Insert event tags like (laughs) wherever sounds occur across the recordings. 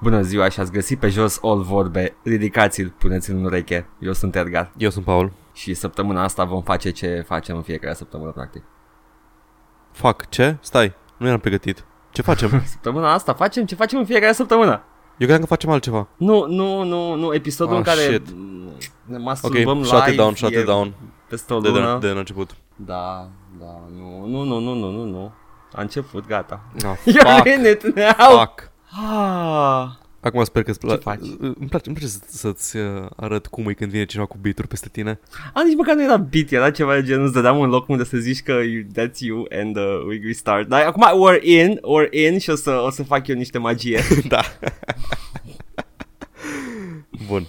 Bună ziua și ați găsit pe jos all vorbe. Ridicați-l, puneți-l în ureche. Eu sunt Edgar. Eu sunt Paul. Și săptămâna asta vom face ce facem în fiecare săptămână, practic. Fac ce? Stai, nu eram pregătit. Ce facem? (laughs) Săptămâna asta facem ce facem în fiecare săptămână. Eu credeam că facem altceva. Nu, nu, nu, nu, episodul Ah, în care shit. ne Ok, masturbăm shut live it down, shut e it down. peste o De, de, lună. de la început. Da, da, nu, nu, nu, nu, nu, nu, nu. A început, gata. Ah, (laughs) You're fuck, in it now! fuck. Ah. Acum sper că Ce faci? Îmi place, îmi place să, să-ți uh, arăt cum e când vine cineva cu beat peste tine. A, nici măcar nu era beat, era ceva de genul, îți dădeam un loc unde să zici că you, that's you and uh, we restart. Dar acum we're in, we're in și o să, o să fac eu niște magie. (laughs) da. (laughs) Bun.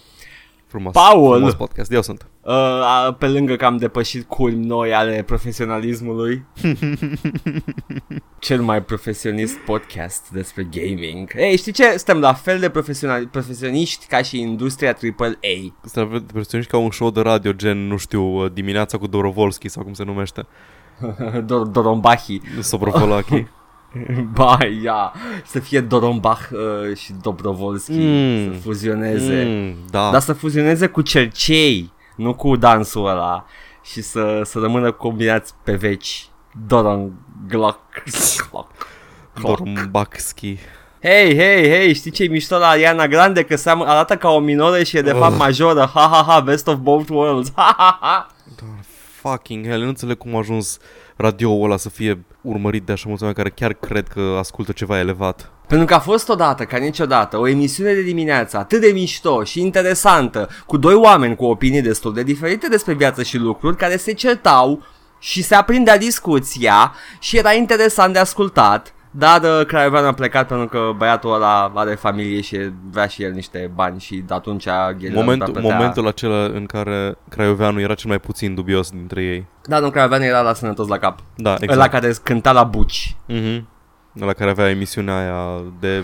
Frumos. Paul! Frumos podcast. Eu sunt. Uh, a, pe lângă că am depășit culmi noi ale profesionalismului. (laughs) Cel mai profesionist podcast despre gaming. Ei, știi ce? Suntem la fel de profesionali- profesioniști ca și industria AAA. Să versiuni ca un show de radio, gen, nu știu, uh, dimineața cu Dorovolski sau cum se numește. (laughs) Dor- Dorombachi. Sobrovolaki. (laughs) (laughs) Ba, ia, să fie Dorombach uh, și Dobrovolski Mm. să fuzioneze. mm, da. Dar să fuzioneze cu cercei, nu cu dansul ăla. Și să, să rămână combinați pe veci. Doron Glock. Glock. Glock. Dorumbakski. Hei, hei, hei, știi ce e mișto la Ariana Grande? Că seamă, arată ca o minoră și e de fapt Oh. majoră. Ha, ha, ha, best of both worlds. Ha, ha, ha. Fucking hell, nu înțeleg cum a ajuns radioul ăla să fie urmărit de așa mulți oameni care chiar cred că ascultă ceva elevat. Pentru că a fost odată, ca niciodată, o emisiune de dimineață atât de mișto și interesantă, cu doi oameni cu opinii destul de diferite despre viață și lucruri, care se certau și se aprindea discuția și era interesant de ascultat, dar uh, Craiovean a plecat pentru că băiatul ăla are familie și vrea și el niște bani și de atunci Ghelia Momentul, nu prea plătea. momentul acela în care Craioveanu era cel mai puțin dubios dintre ei. Da, nu, Craiovean era la sănătos la cap. Da, Exact. exact. Ăla care cânta la buci. Mhm. La care avea emisiunea aia de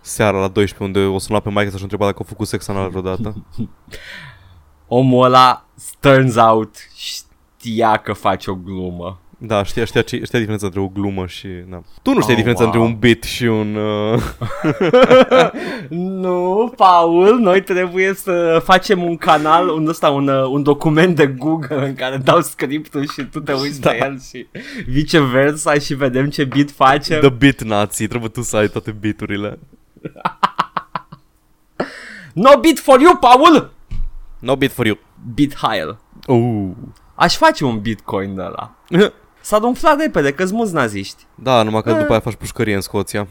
seara la 12 unde o suna pe Mike să-și întreba dacă a făcut sex anal vreodată. (laughs) Omul ăla, turns out, știa că face o glumă. Da, știa, știa, ce, știa diferența între o glumă și... Da. Tu nu știi Oh, diferența wow. între un bit și un... Uh... (laughs) Nu, Paul, noi trebuie să facem un canal, un, ăsta, un, uh, un document de Google în care dau scriptul și tu te uiți Da. pe el și viceversa și vedem ce bit facem. The bit nazi, trebuie tu să ai toate biturile. (laughs) No bit for you, Paul! No bit for you. Bit higher. Oh. Aș face un bitcoin de ăla. (laughs) S-a umflat repede, că-s mulți naziști. Da, numai că Eh. după aia faci pușcărie în Scoția.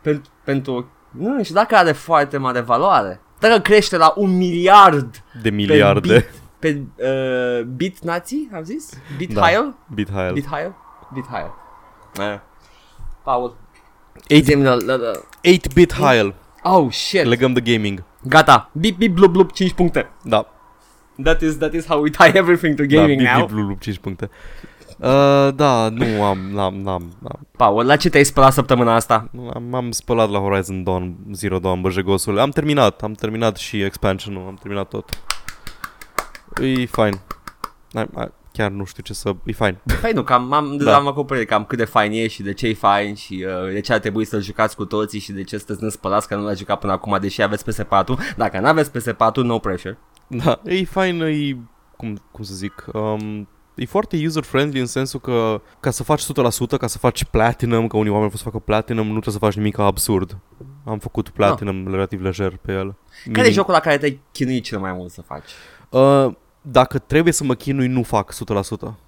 Pentru, pentru, nu știu dacă are foarte mare valoare. Dacă crește la un miliard De miliarde. pe bit, pe uh, bit nazi, am zis? Bit Da. higher? Bit higher. Bit higher? Bit higher. Eh. Paul. 8, Zi-mi la, la, la. 8-bit higher. Oh, shit. Legăm de gaming. Gata. Bip, bip, blub, blub, 5 puncte. Da. That is, that is how we tie everything to gaming da, now. bip, bip, bip, 5 puncte. Uh, da, nu am, n-am, n-am, n-am, Paul, la ce te-ai spălat săptămâna asta? am, am spălat la Horizon Dawn Zero Dawn băjegosul. Am terminat, am terminat și expansion-ul, am terminat tot. E fine. Ai- ai- Chiar nu știu ce să... E fine. Păi nu, cam am, Da. da. am acoperit cam cât de fain e și de ce e fain și uh, de ce ar trebui să-l jucați cu toții și de ce sunteți nespălați că nu l-ați jucat până acum deși aveți PS4. Dacă nu aveți PS4, no pressure. Da, e fine, e... Cum, cum să zic... Um, e foarte user-friendly în sensul că ca să faci 100%, ca să faci platinum, că unii oameni vor să facă platinum, nu trebuie să faci nimic absurd. Am făcut platinum relativ lejer pe el. Care e Minim- jocul la care te-ai chinuit cel mai mult să faci? Uh, dacă trebuie să mă chinui, nu fac 100%.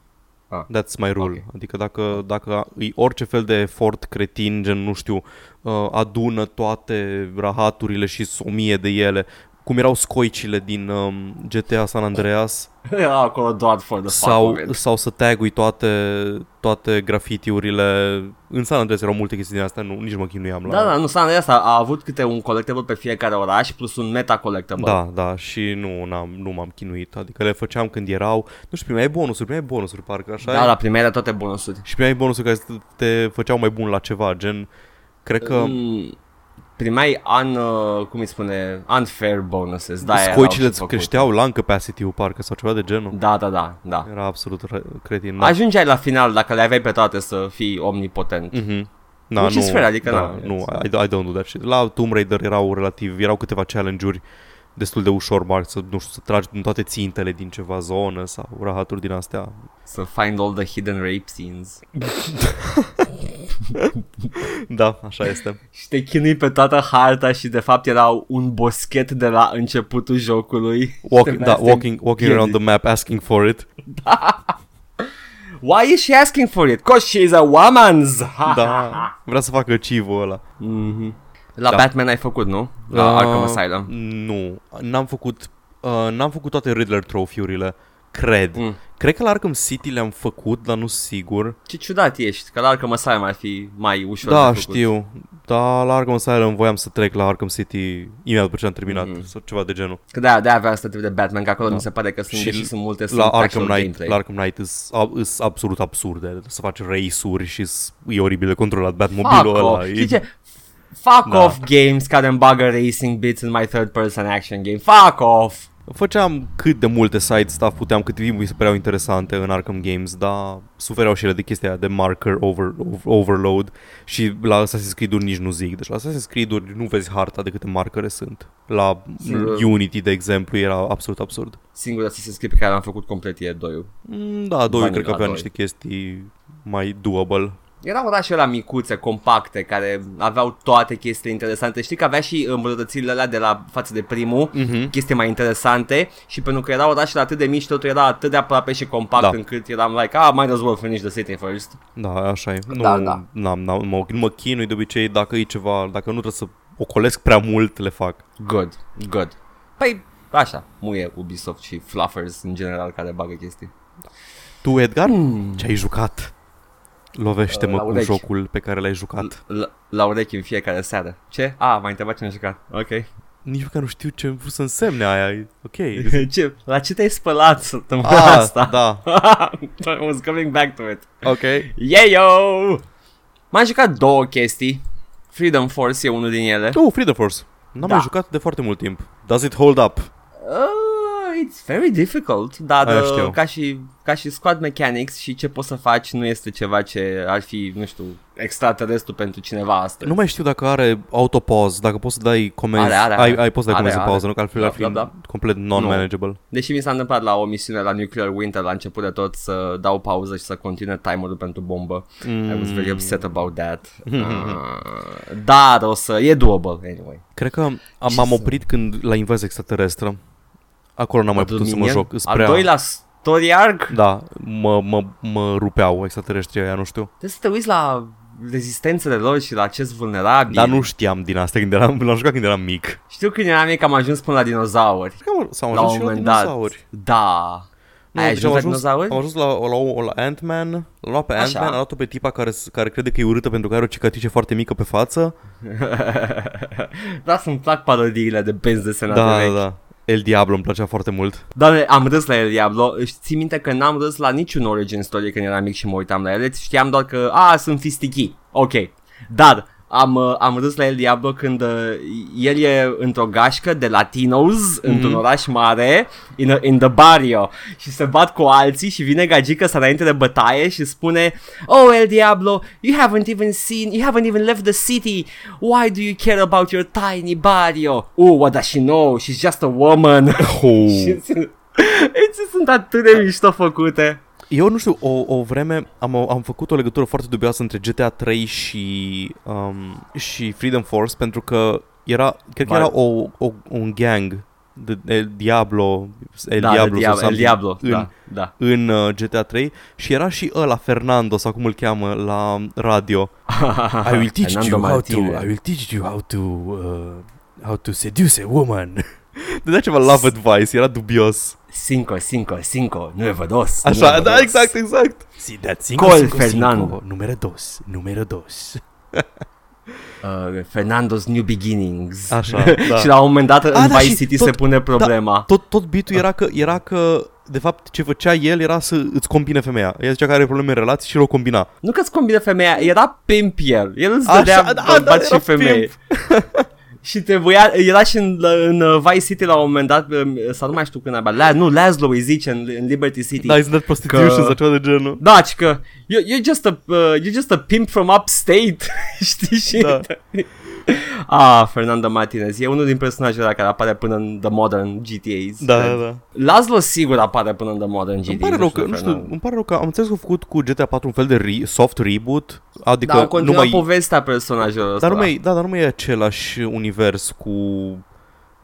Ah. That's my rule. Ok. Adică dacă, dacă e orice fel de efort cretin, gen, nu știu, uh, adună toate rahaturile și o mie de ele, cum erau scoicile din um, GTA San Andreas, (laughs) Era acolo doar for the sau, fuck of it. sau să tagui toate, toate grafitiurile. În San Andreas erau multe chestii din astea, nu, nici mă chinuiam la... Da, da, nu, San Andreas a, a avut câte un collectible pe fiecare oraș plus un meta collectible. Da, da, și nu, n-am, nu m-am chinuit, adică le făceam când erau, nu știu, primeai bonusuri, primeai bonusuri, parcă așa da, e? la primerea toate bonusuri. Și primeai bonusuri care te făceau mai bun la ceva, gen, cred că Mm, primeai un, uh, cum îi spune, unfair bonuses. Da, erau scoicile și îți făcute. creșteau lung capacity-ul, parcă, sau ceva de genul. Da, da, da, da. Era absolut re- cretin, da. Ajungeai la final, dacă le aveai pe toate, să fii omnipotent. Mhm. Na, Which is fair, adică da, na, nu, it's- I, I don't do that shit. La Tomb Raider erau relativ, erau câteva challenge-uri destul de ușor, Mark, să, nu știu, să tragi din toate țintele din ceva zonă sau rahaturi din astea. Să find all the hidden rape scenes. (laughs) (laughs) Da, așa este. Și te chinui pe toată harta și de fapt era un boschet de la începutul jocului. Walk, Și da, trebuia să te walking, walking around the împiedici. map asking for it. Why is she asking for it? Cause she's a woman's! Da, vrea să facă achieve-ul ăla. Mhm. La Da. Batman ai făcut, nu? La Uh, Arkham Asylum. Nu, n-am făcut, uh, n-am făcut toate Riddler trophy-urile, cred. Mm. Cred că la Arkham City le-am făcut, dar nu sigur. Ce ciudat ești, că la Arkham Asylum ar fi mai ușor Da, de făcut. știu. Dar la Arkham Asylum voiam să trec la Arkham City imediat după ce am terminat Mhm. sau ceva de genul. Că de-aia, de-aia aveam să te de Batman, că acolo Da. mi se pare că sunt, Și deși sunt multe, La sunt Arkham actual Knight, gameplay. la Arkham Knight is, is absolut absurde. Să faci race-uri și e oribil de controlat Batmobile-ul Fuck ăla. off. E- Știi ce? Fuck Da. off games care îmi bagă racing bits în my third person action game. Fuck off! Făceam cât de multe side stuff puteam, cât timp mi se păreau interesante în Arkham Games, dar sufereau și ele de chestia aia de marker over, over, overload și la Assassin's Creed-uri nici nu zic. Deci la Assassin's Creed-uri nu vezi harta de câte marcare sunt. La Sigur. Unity, de exemplu, era absolut absurd. Singura Assassin's Creed pe care l-am făcut complet e 2 Mm, Da, doi Vanilla cred că avea doi. niște chestii mai doable. Erau orașe la micuțe, compacte, care aveau toate chestiile interesante. Știi că avea și îmbunătățirile alea de la față de primul, Mhm. chestii mai interesante și pentru că erau orașele atât de mici, totul era atât de aproape și compact Da. încât eram like, ah, might as well finish the city first. Da, așa e. Nu, Da, da. N-am, n-am, mă, nu mă chinui de obicei dacă e ceva, dacă nu trebuie să ocolesc prea mult, le fac. Good, good. Păi, așa, muie Ubisoft și fluffers în general care bagă chestii. Tu, Edgar, Hmm. ce ai jucat? Lovește-mă Uh, la cu urechi. jocul pe care l-ai jucat. La, la urechi în fiecare seară. Ce? A, m-ai întrebat ce am jucat. Ok. Nici măcar nu știu ce am vrut să însemne aia. E Ok. (laughs) ce? La ce te-ai spălat săptămâna Ah, asta? da. (laughs) I was coming back to it. Ok. Yeah, yo! M-am jucat două chestii. Freedom Force e unul din ele. Oh, Freedom Force. N-am Da. mai jucat de foarte mult timp. Does it hold up? Uh, it's very difficult, dar Aia uh, știu. ca și, ca și squad mechanics și ce poți să faci nu este ceva ce ar fi, nu știu, extraterestru pentru cineva astăzi. Nu mai știu dacă are autopause, dacă poți să dai comenzi. Are, are, ai, are. ai poți să dai Are, comenzi în are. pauză, nu? Că altfel Da, ar fi da, da. complet non-manageable. Deși mi s-a întâmplat la o misiune la Nuclear Winter la început de tot să dau pauză și să continue timerul pentru bombă. Mm. I was very upset about that. Uh, dar o să... E doable, anyway. Cred că am, Ce m-am să- oprit când la invazia extraterestră. Acolo n-am mai putut să mă Dominion? joc. îs Al prea... doilea story arc? Da, mă, mă, mă rupeau extraterestrii aia, nu știu. Trebuie să te uiți la rezistențele lor și la acest vulnerabil. Dar nu știam din asta când eram, l-am jucat când eram mic. Știu când eram mic am ajuns până la dinozauri. Cred că am, sau am La ajuns un și la moment dat. dinozauri. Da. Nu, Ai deci ajuns am la ajuns, dinozauri? am ajuns la, la, la, la Ant-Man, l-am luat pe Așa. Ant-Man, am luat-o pe tipa care, s- care crede că e urâtă pentru că are o cicatrice foarte mică pe față. (laughs) da, să-mi plac parodiile de benzi desenate Da, da, vechi. da. El Diablo îmi plăcea foarte mult. Doamne, am râs la El Diablo. Își ții minte că n-am râs la niciun origin story când eram mic și mă uitam la ele. Știam doar că, a, sunt fistichii. Ok. Dar am, uh, am râs la El Diablo când uh, el e într-o gașcă de latinos mm-hmm. într-un oraș mare in, a, in the barrio și se bat cu alții și vine gagică să înainte de bătaie și spune Oh El Diablo, you haven't even seen, you haven't even left the city. Why do you care about your tiny barrio? Oh, what does she know? She's just a woman. Oh. (laughs) Și sunt- Îți sunt atât de mișto făcute. Eu nu știu, o, o vreme am, am făcut o legătură foarte dubioasă între GTA 3 și, um, și Freedom Force pentru că era, cred că Vai. era o, o, un gang de El Diablo, El da, Diablo, de sau Diablo, El something Diablo, în, da, da. în uh, GTA 3 și era și ăla Fernando sau cum îl cheamă la radio. (laughs) I will teach Fernando you how to Martinez. I will teach you how to uh, how to seduce a woman. (laughs) Dădea ceva love advice, era dubios. Cinco, cinco, cinco, nueve, dos. Așa, nueve, da, dos. exact, exact. See that cinco, Col cinco, Fernando. cinco, numero dos, numero dos. (laughs) Uh, Fernando's New Beginnings. Așa, (laughs) da. și la un moment dat în da, Vice și City tot- se pune problema. Tot, tot beat-ul era că, era că de fapt, ce făcea el era să îți combine femeia. El zicea că are probleme în relații și el o combina. Nu că-ți combine femeia, era pimp el. El îți dădea da, bărbat da, și era femei. (laughs) și trebuia, era și în, în uh, Vice City la un moment dat, um, sau nu mai știu când abia, La, nu, Laszlo îi zice în, în Liberty City. Da, isn't that prostitution Că- sau ceva de genul? Da, ci că you, you're, just a, uh, you're just a pimp from upstate, (laughs) știi? Și Da. (laughs) Ah, Fernando Martinez e unul din personajele care apare până în The Modern GTAs. Da, cred. da, da. Laszlo sigur apare până în The Modern GTA. Îmi pare rău că, nu știu, îmi pare rău că am înțeles că au făcut cu GTA 4 un fel de re- soft reboot, adică Da, au nu continuat mai, povestea personajelor ăsta. dar nu mai, da, dar nu mai e același univers cu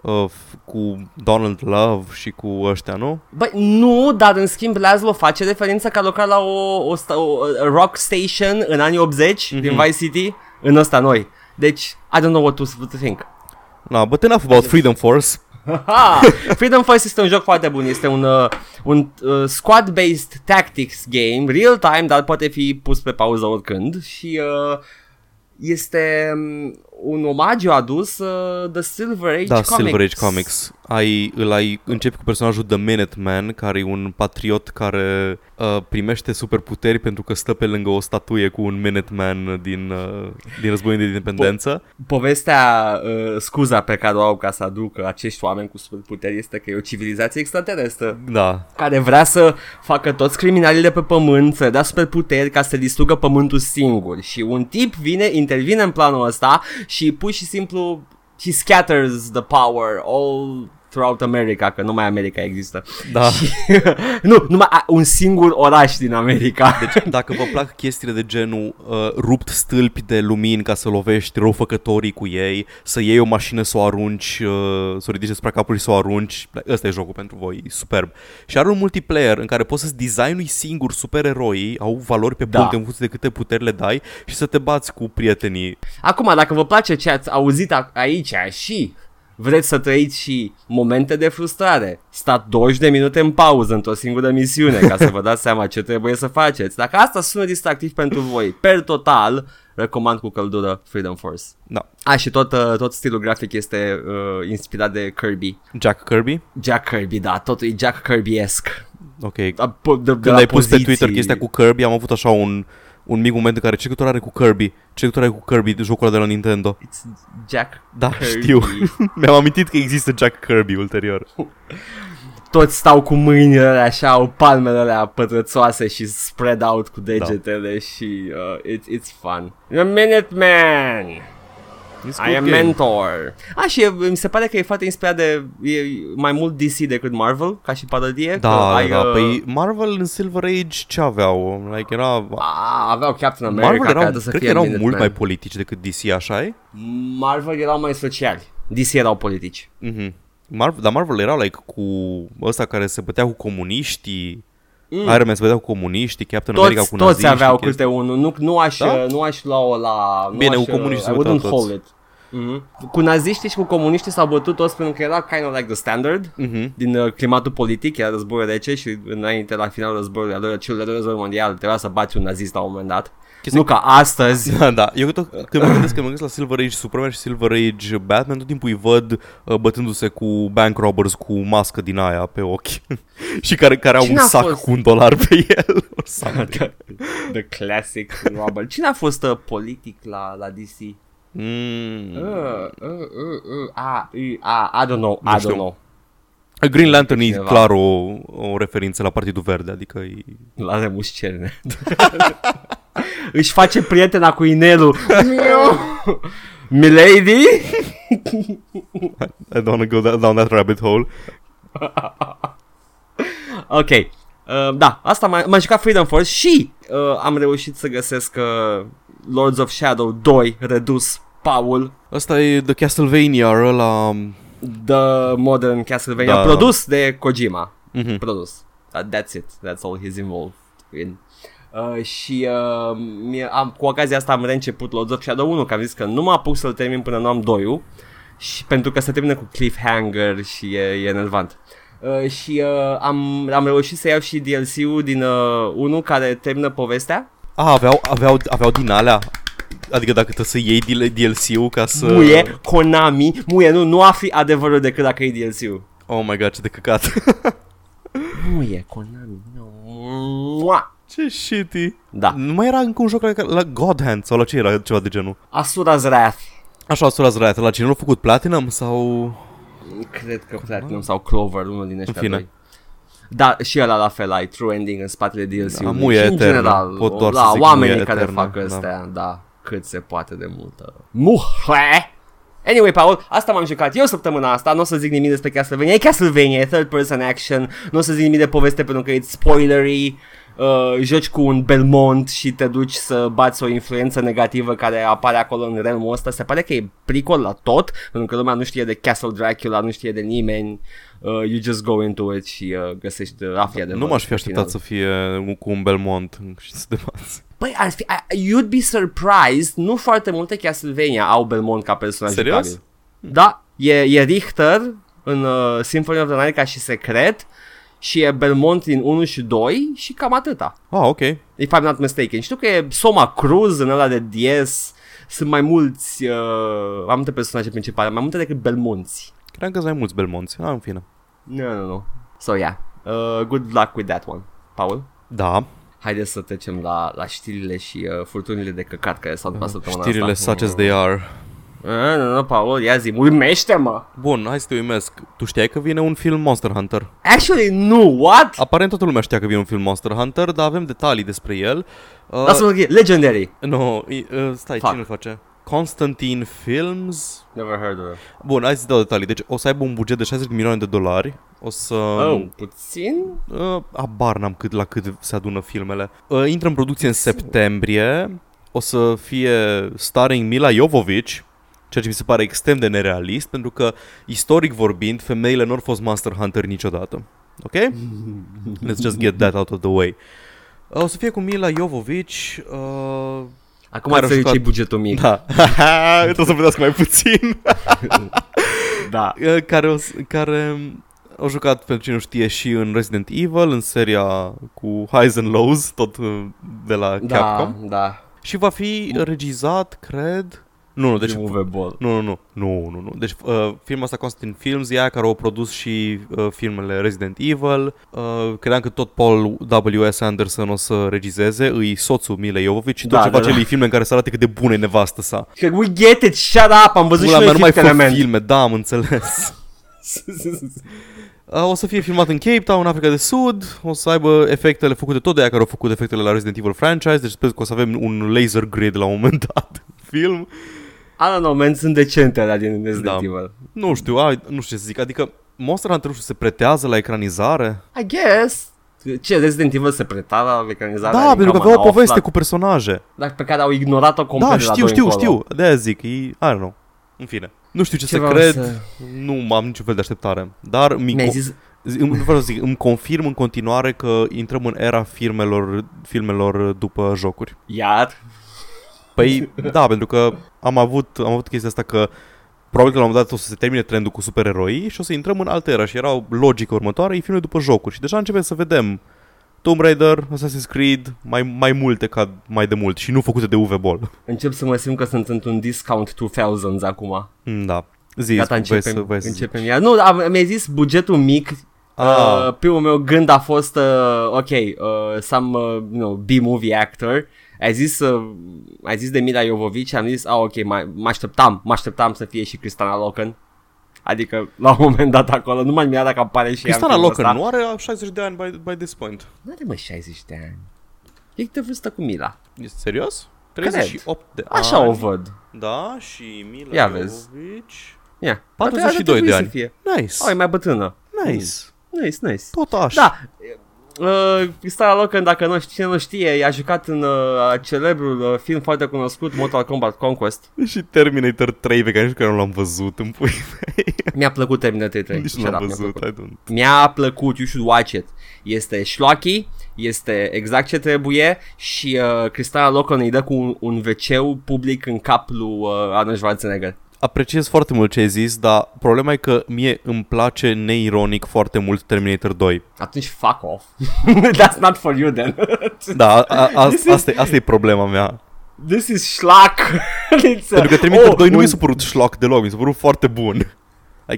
uh, f- cu Donald Love și cu ăștia, nu? Băi, nu, dar în schimb Laszlo face referință că a lucrat la o, o, sta- o a rock station în anii 80 Mhm. din Vice City, în ăsta noi. Deci, I don't know what to, what to think. No, but enough about Freedom Force. Ha! Freedom Force este un joc foarte bun, este un, uh, un uh, squad-based tactics game, real-time, dar poate fi pus pe pauză oricând și uh, este um, un omagiu adus uh, The Silver Age Da, Comics. Silver Age Comics. Ai, îl ai, începi cu personajul The Minuteman, care e un patriot care uh, primește superputeri pentru că stă pe lângă o statuie cu un Minuteman din, uh, din războiul de independență. Povestea, uh, scuza pe care o au ca să aducă acești oameni cu superputeri este că e o civilizație extraterestră Da, care vrea să facă toți criminalii de pe pământ, să dea superputeri ca să distrugă pământul singur. Și un tip vine, intervine în planul ăsta și pur și simplu he scatters the power all throughout America, că numai America există. da. Și, (laughs) nu, numai a- un singur oraș din America. Deci, dacă vă plac chestiile de genul uh, rupt stâlpi de lumini ca să lovești răufăcătorii cu ei, să iei o mașină să o arunci, uh, să o ridici spre capul și să o arunci, ăsta e jocul pentru voi, e superb. Și are un multiplayer în care poți să-ți designui singur supereroii, au valori pe Da. puncte în funcție de câte puteri le dai și să te bați cu prietenii. Acum, dacă vă place ce ați auzit a- aici și vreți să trăiți și momente de frustrare, stați 20 de minute în pauză într-o singură misiune ca să vă dați seama ce trebuie să faceți. Dacă asta sună distractiv pentru voi, per total, recomand cu căldură Freedom Force. Da. A, și tot, uh, tot stilul grafic este uh, inspirat de Kirby. Jack Kirby? Jack Kirby, da, totul e Jack Kirby-esc. Ok. Da, po- de, de Când la ai pus pe poziții. Twitter chestia cu Kirby, am avut așa un, un mic moment în care ce legătură are cu Kirby? Ce legătură are cu Kirby, de jocul ăla de la Nintendo? It's Jack Da, Kirby. știu. (laughs) Mi-am amintit că există Jack Kirby ulterior. toți stau cu mâinile alea așa, au palmele alea pătrățoase și spread out cu degetele da. și uh, it, it's fun. You're a minute man! It's I am mentor. A, și e, mi se pare că e foarte inspirat de e mai mult DC decât Marvel, ca și parodie. Da, că ai, da, uh, păi Marvel în Silver Age ce aveau? Like era... a, aveau Captain America Marvel care erau, trebuie să cred că fie erau Minuteman. mult mai politici decât DC, așa e? Marvel erau mai sociali. DC erau politici. Mhm. Marvel, dar Marvel era like cu ăsta care se bătea cu comuniștii, Mm. Iron Man se bătea cu comuniștii, Captain America Toți, cu toți naziști aveau și chestii. câte unul. Nu, nu, aș, Da? nu aș lua-o la... Nu Bine, aș, cu comuniștii se I băteau wouldn't toți. hold it. Mm-hmm. Cu naziștii și cu comuniștii s-au bătut toți pentru că era kind of like the standard Mhm. din uh, climatul politic, era războiul rece și înainte la finalul războiului, al doilea, cel de doilea război mondial, trebuia să bați un nazist la un moment dat. Chestia- Nu ca astăzi. (laughs) Da, da. Eu tot, când mă gândesc, când mă gândesc la Silver Age Superman și Silver Age Batman, tot timpul îi văd uh, bătându-se cu bank robbers cu mască din aia pe ochi (laughs) și care, care au Cine un a sac fost? cu un dolar pe el. or something. the, the classic Robert. Cine a fost uh, politic la, la DC? Mm. Uh, uh, uh, uh, a, uh, a, I don't know, Nu I știu. don't know. Green Lantern e Cineva. clar o, o referință la Partidul Verde, adică e... La Remus Cerne. Își face prietena cu inelul. Milady? I don't wanna go that, down that rabbit hole. Ok. Uh, da, asta m-a, m-am jucat Freedom Force și uh, am reușit să găsesc uh, Lords of Shadow 2 redus Paul Asta e The Castlevania, ăla... The Modern Castlevania Da. produs de Kojima. Mhm. Produs. Uh, that's it. That's all he's involved in. Uh, și uh, mie, am, cu ocazia asta am reînceput Lords of Shadow 1 că am zis că nu mă apuc să-l termin până nu am 2 și pentru că se termină cu cliffhanger și e, e enervant. Uh, și uh, am, am reușit să iau și DLC-ul din uh, 1 care termină povestea. A, aveau, aveau, aveau din alea? Adică dacă trebuie să iei DL- DLC-ul ca să... Muie, Konami, muie, nu, nu afli adevărul decât dacă iei DLC-ul. Oh my god, ce de căcat. (laughs) Muie, Konami, no. Mua. Ce shitty. Da. Nu mai era încă un joc la, la God Hand sau la ce era ceva de genul? Asura's Wrath. Așa surează Riot, la cine l-a făcut Platinum sau... Cred că Platinum sau Clover, unul din ăștia fine. doi. Da, și ăla la fel, ai True Ending în spatele DLC-ului. Da, muie și în eternă. general, Pot doar să la zic oamenii muie care eternă, fac da. astea, da, cât se poate de multă. Muhe! Anyway, Paul, asta m-am jucat eu săptămâna asta, nu o să zic nimic despre Castlevania, e Castlevania, e third person action, nu o să zic nimic de poveste pentru că e spoilery, uh, joci cu un Belmont și te duci să bați o influență negativă care apare acolo în realmul ăsta, se pare că e pricol la tot, pentru că lumea nu știe de Castle Dracula, nu știe de nimeni, uh, you just go into it și uh, găsești uh, afli adevărul Nu m-aș fi pe așteptat final. să fie un- cu un Belmont și să te bați. Păi, ar fi, I- you'd be surprised, nu foarte multe Castlevania au Belmont ca personaj Serios? jucabil. Da, e, e Richter în uh, Symphony of the Night ca și secret și e Belmont din 1 și 2 și cam atâta. Ah, ok. If I'm not mistaken. Știu că e Soma Cruz în ăla de DS, sunt mai mulți, uh, mai multe personaje principale, mai multe decât Belmonți. Credeam că sunt mai mulți Belmonți. Ah, în fine. Nu, nu, nu. So, yeah. Uh, good luck with that one. Paul? Da, Haideți să trecem la, la știrile și uh, furtunile de căcat care s-au întâmplat săptămâna știrile asta. such as they are. Nu, nu, nu, Paul, ia zi, uimește-mă! Bun, hai să te uimesc. Tu știai că vine un film Monster Hunter? Actually, nu, what? Aparent toată lumea știa că vine un film Monster Hunter, dar avem detalii despre el. Uh, Lasă-mă că e Legendary. no, i- uh, stai, Fuck. cine îl face? Constantine Films? Never heard of it. Bun, hai să dau detalii. Deci o să aibă un buget de 60 de milioane de dolari. O să... Oh, puțin? Uh, abar n-am cât, la cât se adună filmele. Uh, intră în producție în septembrie. O să fie starring Mila Jovovich, ceea ce mi se pare extrem de nerealist, pentru că, istoric vorbind, femeile nu au fost Monster Hunter niciodată. Ok? Let's just get that out of the way. Uh, o să fie cu Mila Jovovich. Uh, Acum Care ați a ce jucat- bugetul mic. da. (laughs) Trebuie să vedească mai puțin. (laughs) da. Uh, care, o, s- care au jucat, pentru cine nu știe, și în Resident Evil, în seria cu Highs and Lows, tot uh, de la Da, Capcom. da. Și va fi regizat, cred... Nu, nu, deci... Deci Uwe Boll. Nu, nu, nu, nu, nu, nu. Deci uh, filmul ăsta constă în Films, ea care au produs și uh, filmele Resident Evil. Uh, credeam că tot Paul W.S. Anderson o să regizeze, îi soțul Milei Jovovich și tot Da, ce da, face da. el e filme în care să arate cât de bună e nevastă sa. Că We get it, shut up, am văzut Pula și mea noi nu mai Fifth fă Element. filme, da, am înțeles. (laughs) Uh, o să fie filmat în Cape Town, în Africa de Sud, o să aibă efectele făcute tot de ea care au făcut efectele la Resident Evil franchise, deci sper că o să avem un laser grid la un moment dat în film. I don't know, man, sunt decente alea din Resident Da. Evil. Nu știu, ai, nu știu ce să zic, adică Monster Hunter nu știu, se pretează la ecranizare? I guess. Ce, Resident Evil se preta la ecranizarea? Da, Adică, pentru că mă, avea o n-au poveste aflat. cu personaje. Dar pe care au ignorat-o complet Da, de la știu, doi știu, încolo. știu, de-aia zic, e, I don't know. În fine, nu știu ce, Ce să vreau cred, să- nu am niciun fel de așteptare. Dar mi Mi-ai zis, Zi- îmi, vreau să zic, îmi confirm în continuare că intrăm în era filmelor, filmelor după jocuri. iar? Păi, (laughs) da, pentru că am avut, am avut chestia asta că probabil că la un moment dat o să se termine trendul cu supereroi și o să intrăm în altă era și era o logică următoare, e filme după jocuri și deja începem să vedem Tomb Raider, Assassin's Creed, mai, mai multe ca mai de mult și nu făcute de Uwe Boll. Încep să mă simt că sunt într-un discount 2000s acum. Mm, Da. Zi, Gata, voi începem, să, voi să zici. începem iar. Nu, am, mi-ai zis bugetul mic. Ah. Uh, primul meu gând a fost, uh, ok, uh, some, uh, you know, B-movie actor. Ai zis, uh, ai zis de Mila Jovovich, am zis, ah, ok, mai- mă așteptam, mă așteptam să fie și Cristana Loken. Adică, la un moment dat acolo, nu mai mi-a dacă apare și ea în Cristana filmul Loken ăsta. nu are 60 de ani by, by this point. Nu are, mă, 60 de ani. E de vârstă cu Mila. Este serios? Cred. 38 de Așa ani. o văd. Da, și Mila Ia vezi. Jovovich. Ia. 42 Ar trebui de să ani. Fie. Nice. Oh, e mai bătrână. Nice. Nice, nice. Tot așa. Da. Uh, Cristana Loken, dacă nu știe, nu știe, a jucat în uh, celebrul uh, film foarte cunoscut Mortal Kombat Conquest. Și Terminator 3 pe care nici care nu l-am văzut în pui mei. Mi-a plăcut Terminator 3. Nici nu Shut l-am up, mi-a văzut. plăcut. I don't. Mi-a plăcut, you should watch it. Este schlocky, este exact ce trebuie și uh, Cristana Loken îi dă cu un, un wc public în cap lui uh, Arnold Schwarzenegger. Apreciez foarte mult ce ai zis, dar problema e că mie îmi place neironic foarte mult Terminator 2. Atunci fuck off. (laughs) That's not for you then. Da, a, a, This is- asta, e, asta e problema mea. This is schlock. (laughs) It's, Pentru că Terminator oh, 2 nu un- mi s-a părut schlock deloc, mi s-a părut foarte bun.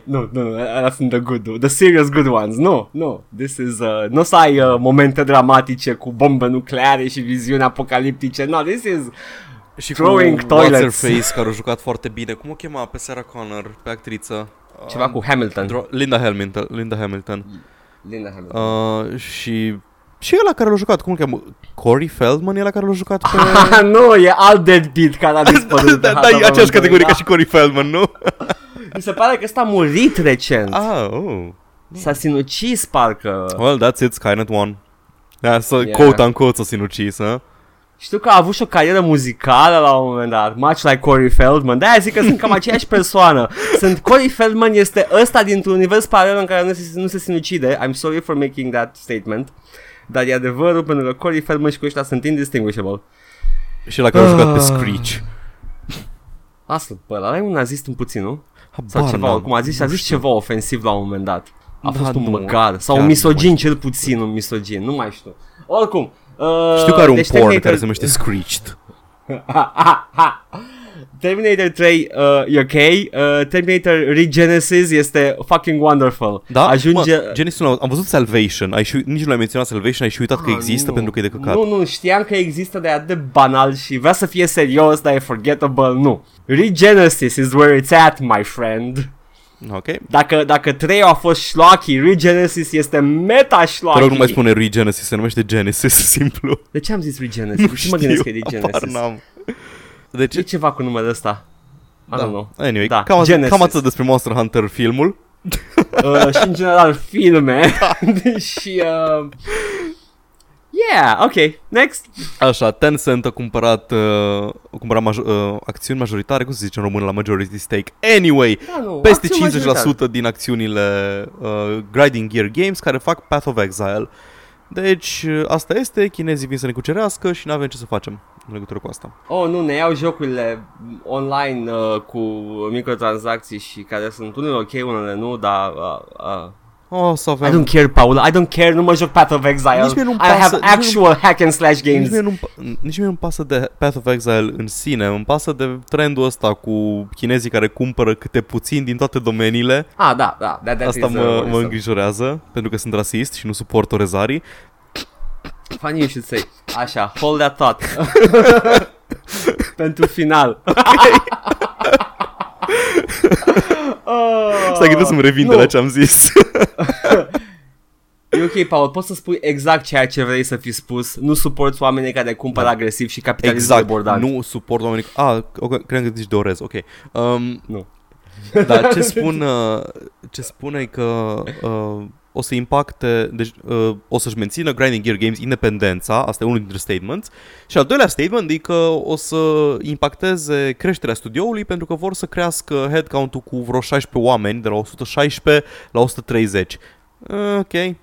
Nu, nu, nu, alea sunt the good, the serious good ones. Nu, nu, this is, uh, nu o să ai uh, momente dramatice cu bombe nucleare și viziuni apocaliptice. No, this is Și Throwing cu toilets. What's Her Face, care a jucat foarte bine. Cum o chema pe Sarah Connor, pe actriță? Ceva Um, cu Hamilton. Dro- Linda Hamilton. Linda Hamilton. Linda Hamilton. Uh, și... Și ăla care l-a jucat, cum îl cheamă? Corey Feldman e ăla care l-a jucat pe... (laughs) Ah, nu, e alt deadbeat care a dispărut. da, da, e aceeași categorie ca și Corey Feldman, nu? (laughs) Mi se pare că ăsta a murit recent. ah, oh. S-a sinucis, parcă. Well, that's it, Skynet one. Da, să, Yeah. yeah. quote unquote, s-a sinucis, ha? Știu că a avut și o carieră muzicală la un moment dat, much like Corey Feldman. De-aia zic că sunt cam aceeași persoană. Sunt Corey Feldman este ăsta dintr-un univers paralel în care nu se, nu se sinucide. I'm sorry for making that statement. Dar e adevărul pentru că Corey Feldman și cu ăștia sunt indistinguishable. Și la care a jucat pe Ah. Screech. Asta, bă, ăla e un nazist în puțin, nu? Sau Habar ceva, n-am. cum a zis, a Nu zis știu. ceva ofensiv la un moment dat. A Da, fost un nu, măgar sau chiar un nu misogin mai cel puțin, un misogin, nu mai știu. Oricum, uh, Știu că are un deci porn Terminator- care se numește Screeched. (laughs) Terminator 3 uh, e ok, uh, Terminator Regenesis este fucking wonderful. Da? Ajunge... Mă, Genesis nu, am văzut Salvation, ai și, nici nu l-ai menționat Salvation, ai și șuitat că Ah, există nu. pentru că e de căcat. Nu, nu, știam că există, dar e atât de banal și vrea să fie serios, dar e forgettable, nu. Regenesis is where it's at, my friend. Ok. Dacă, dacă 3 a fost schlocky, Regenesis este meta Te schlocky. rog, nu mai spune Regenesis, se numește Genesis, (laughs) simplu. De ce am zis Regenesis? Nu de ce mă gândesc că e habar Regenesis? n-am. Deci, E ceva cu numele ăsta. I da. don't know. Anyway, Da, cam, atât, Genesis. cam atât despre Monster Hunter filmul. (laughs) uh, și în general filme (laughs) și uh, yeah, ok, next Așa, Tencent a cumpărat, uh, a cumpărat major, uh, acțiuni majoritare, cum se zice în română la majority stake. Anyway, da, nu, peste acțiuni 50% majoritare. din acțiunile uh, Grinding Gear Games care fac Path of Exile. Deci, uh, asta este, chinezii vin să ne cucerească și nu avem ce să facem în legătură cu asta. Oh, nu, ne iau jocurile online uh, cu microtransacții și care sunt unele ok, unele nu, dar uh, uh, O să I avem... don't care, Paul, I don't care, nu mă joc Path of Exile. Nici mie nu-mi I pasă, have nici mie actual hack and slash games. Nici mie, nu nici mie nu-mi pasă de Path of Exile în sine, îmi pasă de trendul ăsta cu chinezii care cumpără câte puțin din toate domeniile. Ah, da, da, that, that Asta is, mă, uh, mă worrisome. îngrijorează, pentru că sunt rasist și nu suport orezarii. Funny you should say. Așa, hold that thought. (laughs) Pentru final. (laughs) oh, Stai că trebuie să-mi revin de nu. la ce am zis. (laughs) E ok, Paul, poți să spui exact ceea ce vrei să fi spus. Nu suporți oamenii care cumpără Da. agresiv și capitalism exact, debordant. nu suport oamenii... Ah, ok, cred că zici de orez, ok. Um, Nu. Dar ce (laughs) spun, uh, ce spune că uh, o să impacte, deci uh, o să-și mențină Grinding Gear Games independența, asta e unul dintre statements, și al doilea statement e că o să impacteze creșterea studioului pentru că vor să crească headcount-ul cu vreo 16 oameni, de la 116 la 130. Uh, ok,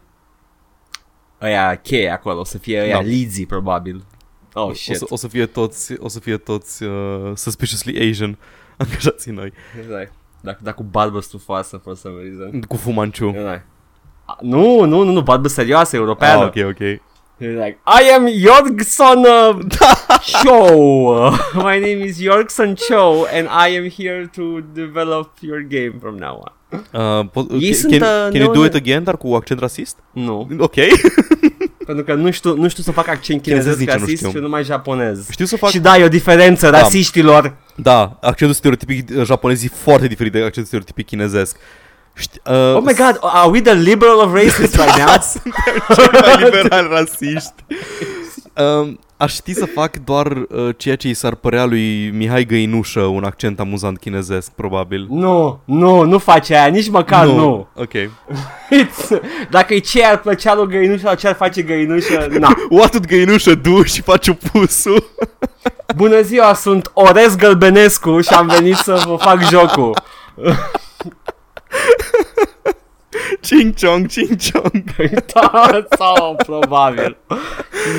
Aia cheie acolo, o să fie aia Da. leadsy, probabil. Oh, o shit. să, o să fie toți, o să fie toți uh, suspiciously Asian (laughs) angajații noi, Exact. Dacă, dacă cu barbă stufoasă, for some reason. cu Fumanciu. Exact. A, Nu, nu, nu, nu, barbă serioasă, europeană. Ah, ok, ok. He's like, I am Jorgson uh, (laughs) Cho. (laughs) My name is Jorgson Cho and I am here to develop your game from now on. Uh, po- Ei can, sunt, can, uh, can you do neone- it again, dar cu accent rasist? Nu, Ok. (laughs) pentru că nu știu, nu știu să fac accent Chinezesc chinezesc nici eu nu rasist știu. și numai japonez. Știu să fac... Și da, e o diferență, Da. rasiștilor. Da, accentul stereotipic uh, japonez e foarte diferit de accentul stereotipic chinezesc. Ști, uh, Oh my god, are we the liberal of racists right now? (laughs) cei mai liberali rasiști. Um, aș ști să fac doar uh, ceea ce i s-ar părea lui Mihai Găinușă, un accent amuzant chinezesc, probabil. Nu, nu, nu face aia, nici măcar nu. nu. Ok. It's, dacă e ce ar plăcea lui Găinușă sau ce ar face Găinușă, na. (laughs) What did Găinușă du și face pusul? Bună ziua, sunt Orez Gălbenescu și am venit să vă fac jocul. (laughs) Ching chong, ching chong. Da, sau probabil.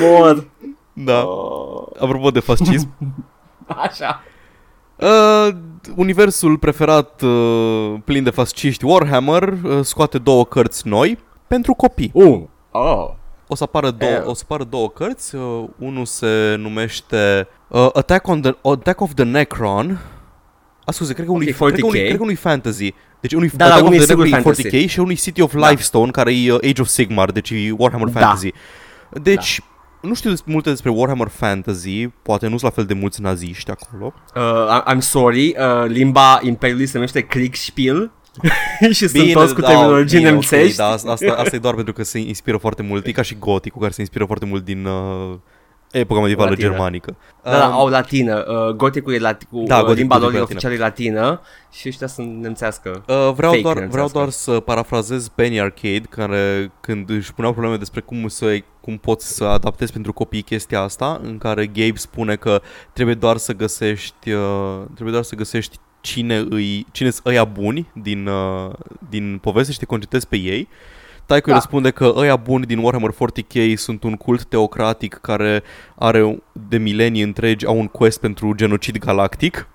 Mor. Da. Oh, Apropo de fascism, așa. Uh, universul preferat uh, plin de fasciști Warhammer uh, scoate două cărți noi pentru copii. Uh. Oh. O să apară două, Eh. o să apară două cărți. Uh, unul se numește uh, Attack, on the, Attack of the Necron. Ah, scuze, cred că unui, Ok, cred că 40K. unui, cred că unui fantasy. Deci unui Da, da, Attack unui of the sigur Necron e fantasy. 40K și unui City of Da. Lifestone care e uh, Age of Sigmar, deci e Warhammer Da. Fantasy. Deci nu știu des- multe despre Warhammer Fantasy, poate nu sunt la fel de mulți naziști acolo. Uh, I- I'm sorry, uh, limba Imperiului se numește Kriegspiel (laughs) și sunt toți cu da, terminologii bine, nemțești. Ok, da, asta, asta, asta e (laughs) doar pentru că se inspiră foarte mult. E ca și goticul care se inspiră foarte mult din uh, epoca medievală Latină. germanică. Da, da, Um, au latină. Uh, goticul e lati- cu Da, uh, goticul limba e lor e latină. oficial e latină și ăștia sunt nemțească. Uh, vreau, Fake doar, nemțească. vreau doar să parafrazez Penny Arcade care când își puneau probleme despre cum, să, cum poți să adaptezi pentru copii chestia asta în care Gabe spune că trebuie doar să găsești uh, trebuie doar să găsești cine îi cine sunt ăia buni din, uh, din poveste și te concentrezi pe ei Taico Da. da. răspunde că ăia buni din Warhammer 40k sunt un cult teocratic care are de milenii întregi au un quest pentru genocid galactic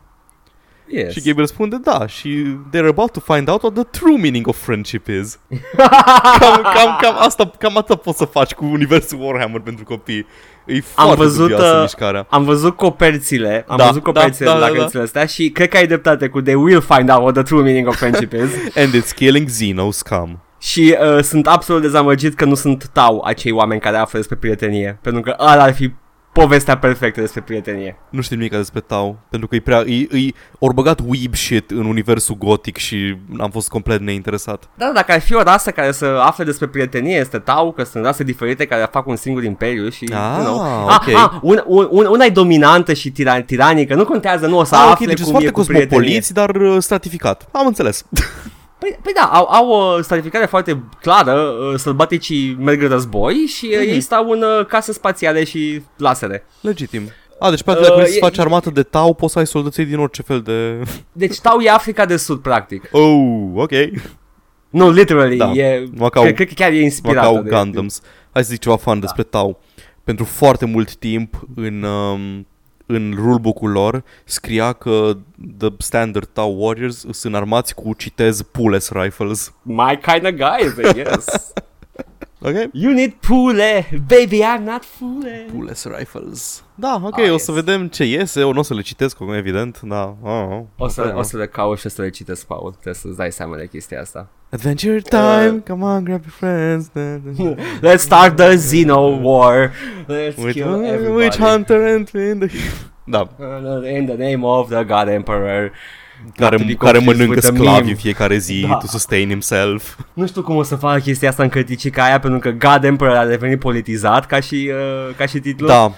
Yes. și Gabe răspunde da și they're about to find out what the true meaning of friendship is. (laughs) cam, cam, cam, asta, cam atât poți să faci cu universul Warhammer pentru copii. E foarte văzut, dubioasă uh, mișcarea. Am văzut coperțile, am Da, văzut coperțile da, da, la da, da. cărțile astea și cred că ai dreptate cu They will find out what the true meaning of friendship is. (laughs) And it's killing Xeno scum. Și uh, sunt absolut dezamăgit că nu sunt tau acei oameni care află despre prietenie. Pentru că ăla ar fi povestea perfectă despre prietenie. Nu știu nimic despre Tau, pentru că e prea, e, e, ori băgat weeb shit în universul gotic și am fost complet neinteresat. Dar dacă ar fi o rasă care să afle despre prietenie, este tau, că sunt rase diferite care fac un singur imperiu și... Ah, you know. ok. ah, ah un, un, un, una e dominantă și tiran, tiranică, nu contează, nu o să Ah, ok, afle deci sunt cum e foarte cu prietenie. cosmopoliți, dar uh, stratificat. Am înțeles. (laughs) Păi, păi da, au, au o stratificare foarte clară, uh, sălbaticii merg în război și uh, Mhm. ei stau în uh, case spațiale și lasere. Legitim. A, deci practic dacă Uh, vrei să e- faci armată de Tau, poți să ai soldăței din orice fel de... (laughs) Deci tau e Africa de Sud, practic. Oh, ok. Nu, literally, Da. e, Numai că au- cred, cred că chiar e Mă inspirată. ca au de- Gundams. Hai să zic ceva fan Da. despre Tau. Pentru foarte mult timp în, um, în rulebook-ul lor scria că the standard Tau Warriors sunt armați cu, citez, Pules Rifles. My kind of guys, I guess. (laughs) Ok? you need pule, baby, I'm not fule. Pules Rifles. Da, ok, Ah, o yes. să vedem ce iese, o nu o să le citesc, acum, evident, da. Oh, oh. O să, Ok, o să le caut și o să le citesc, Paul. Trebuie să-ți dai seama de chestia asta. Adventure time, Uh, come on, grab your friends. Da, da. (laughs) Let's start the Xeno War. Let's With, kill uh, everybody. Witch Hunter and in the... Da, Uh, (laughs) In the name of the God Emperor. Care, to be care confused mănâncă with the sclavi meme. în fiecare zi Da. to sustain himself. Nu știu cum o să facă chestia asta în cărticica aia pentru că God Emperor a devenit politizat ca și, uh, ca și titlu. Da.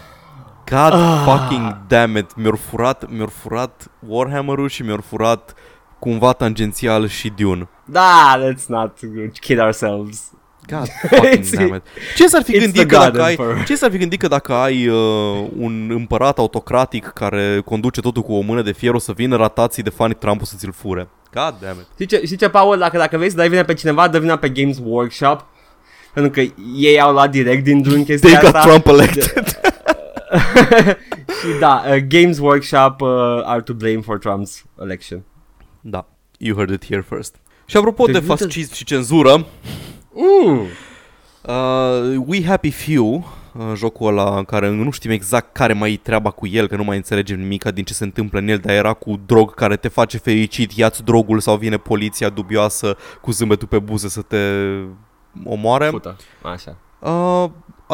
God Ah. fucking damn it. Mi-au furat, mi-au furat Warhammer-ul și mi-au furat cumva tangențial și Dune. Da, let's not kid ourselves. God (laughs) fucking It's- damn it. Ce s-ar fi it's gândit the că God dacă ai, Emperor. ce s-ar fi gândit că dacă ai uh, un împărat autocratic care conduce totul cu o mână de fier o să vină ratații de fanii Trump o să ți-l fure? God damn it. Știi ce, știi ce Paul? Dacă, dacă vrei să dai vina pe cineva, dă vina pe Games Workshop. Pentru că ei au luat direct din Dune chestia They got asta. Trump elected. (laughs) și da, uh, Games Workshop uh, are to blame for Trump's election. da, you heard it here first. Și apropo Deci de uite- fascism și cenzură, Mm. Uh, We Happy Few, uh, jocul ăla în care nu știm exact care mai e treaba cu el, că nu mai înțelegem nimic din ce se întâmplă în el, dar era cu drog care te face fericit, ia-ți drogul sau vine poliția dubioasă cu zâmbetul pe buze să te omoare. Pută. Așa. Uh,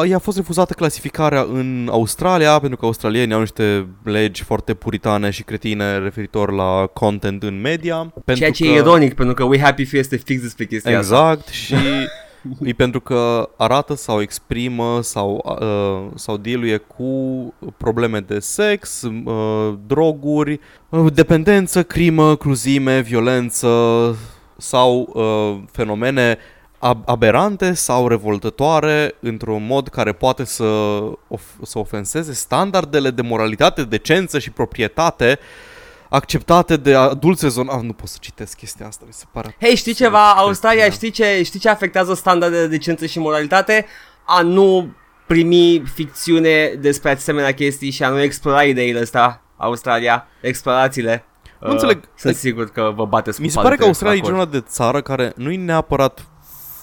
i-a fost refuzată clasificarea în Australia pentru că australienii au niște legi foarte puritane și cretine referitor la content în media. Pentru Ceea ce că... e ironic, pentru că We Happy Few este fix despre chestia asta. Exact (laughs) și e pentru că arată sau exprimă sau, uh, sau dealuie cu probleme de sex, uh, droguri, uh, dependență, crimă, cruzime, violență sau uh, fenomene ab- aberante sau revoltătoare într-un mod care poate să, of- să ofenseze standardele de moralitate, decență și proprietate acceptate de adulți rezon... Ah, nu pot să citesc chestia asta, mi se pare Hei, știi absolut ceva? Australia, cretină. știi ce, știi ce afectează standardele de decență și moralitate? A nu primi ficțiune despre asemenea chestii și a nu explora ideile astea. Australia, explorațiile. Uh, Nu înțeleg. Sunt sigur că vă bateți Mi cu se pare că palmele Australia e pe acord. genul de țară care nu e neapărat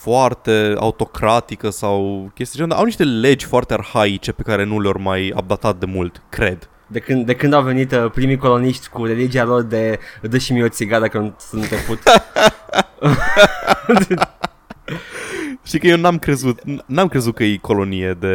foarte autocratică sau chestii genul, dar au niște legi foarte arhaice pe care nu le-au mai updatat de mult, cred. De când, de când au venit uh, primii coloniști cu religia lor de dă și mie o țigară că nu sunt te put. (laughs) (laughs) Știi că eu n-am crezut, n-am crezut că e colonie de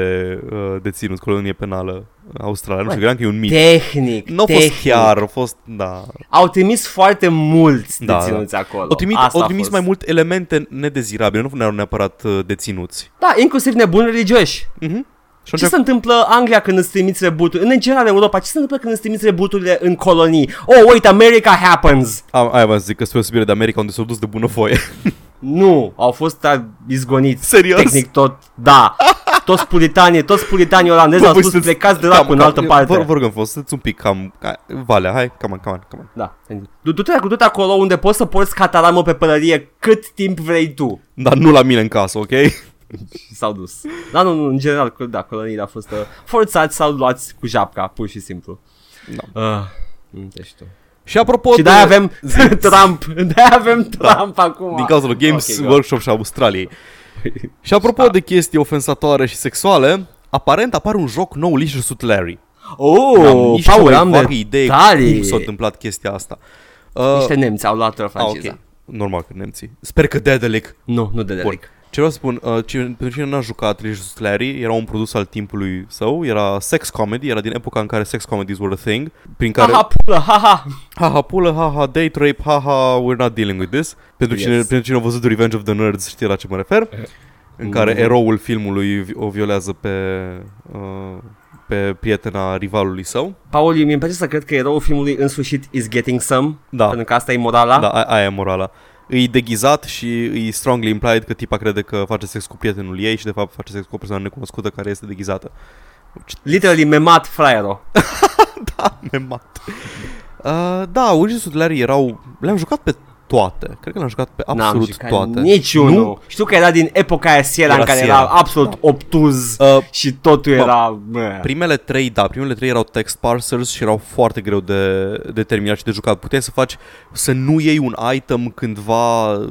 uh, deținuți, colonie penală Australia. Nu știu, credeam că e un mit. Tehnic, Nu a tehnic. fost chiar, a fost, da. Au trimis foarte mulți Da, deținuți acolo. O trimit, Asta o a trimis fost. mai mult elemente nedezirabile, nu erau neapărat uh, deținuți. Da, inclusiv nebuni religioși. Mhm. Și Ce atunci, se întâmplă Anglia când îți trimiți rebuturi? În general Europa, ce se întâmplă când îți trimiți rebuturile în colonii? Oh, wait, America happens! am, aia v-am zic că spre osebire de America unde s-au dus de bunăvoie. (laughs) Nu, au fost uh, izgoniți. Serios? Tehnic tot, da. (laughs) Toți puritanii, toți puritanii olandezi Bă, au voi spus sunteți- plecați de Cam- la în cam- altă parte. Vă, vă rugăm frumos, sunteți un pic cam... ca- Valea, hai, come on, come on, come on. Da. Du- Du-te, du-te acolo unde poți să porți cataramă pe pălărie cât timp vrei tu. Dar nu la mine în casă, ok? Și (laughs) s-au dus. Da, nu, nu, în general, că- da, coloniile au fost uh, forțați sau luați cu japca, pur și simplu. Da. Uh, nu te știu. Și apropo Și de-aia avem (laughs) Zi. Trump. De-aia avem Trump acum. din cauza lui Games Ok, go. Workshop și Australiei. și apropo de chestii ofensatoare și sexuale, aparent apare un joc nou, Licious Larry. Oh, N-am nici cea Paul, mai am vagă idee detalii. cum s-a întâmplat chestia asta. Uh, Niște nemți au luat ah, franciza. ok. Normal că nemții. Sper că Dedelic. Nu, nu de Bun. Delic. Ce vreau să spun, uh, ce, pentru cine n-a jucat Licious Larry, era un produs al timpului său, era sex comedy, era din epoca în care sex comedies were a thing, prin care... Haha, pulă, haha. haha, pulă, haha, date rape, haha, we're not dealing with this. Pentru cine, Yes. pentru cine a văzut Revenge of the Nerds știe la ce mă refer. În care Mhm. eroul filmului vi- o violează pe, uh, pe prietena rivalului său. Paul, mi-e place să cred că eroul filmului în sfârșit is getting some, Da. pentru că asta e morala. Da, a- aia e morala. E deghizat și e strongly implied că tipa crede că face sex cu prietenul ei și de fapt face sex cu o persoană necunoscută care este deghizată. Literally memat fraiero. (laughs) da, memat. Uh, da, Ursus Larry erau... Le-am jucat pe toate. Cred că le-am jucat pe N-am absolut jucat toate. niciunul. Nu? Știu că era din epoca aia Sierra Era în care Sierra. era absolut obtuz Uh, și totul era... Bă. Primele trei, da, primele trei erau text parsers și erau foarte greu de, de terminat și de jucat. Puteai să faci, să nu iei un item cândva uh,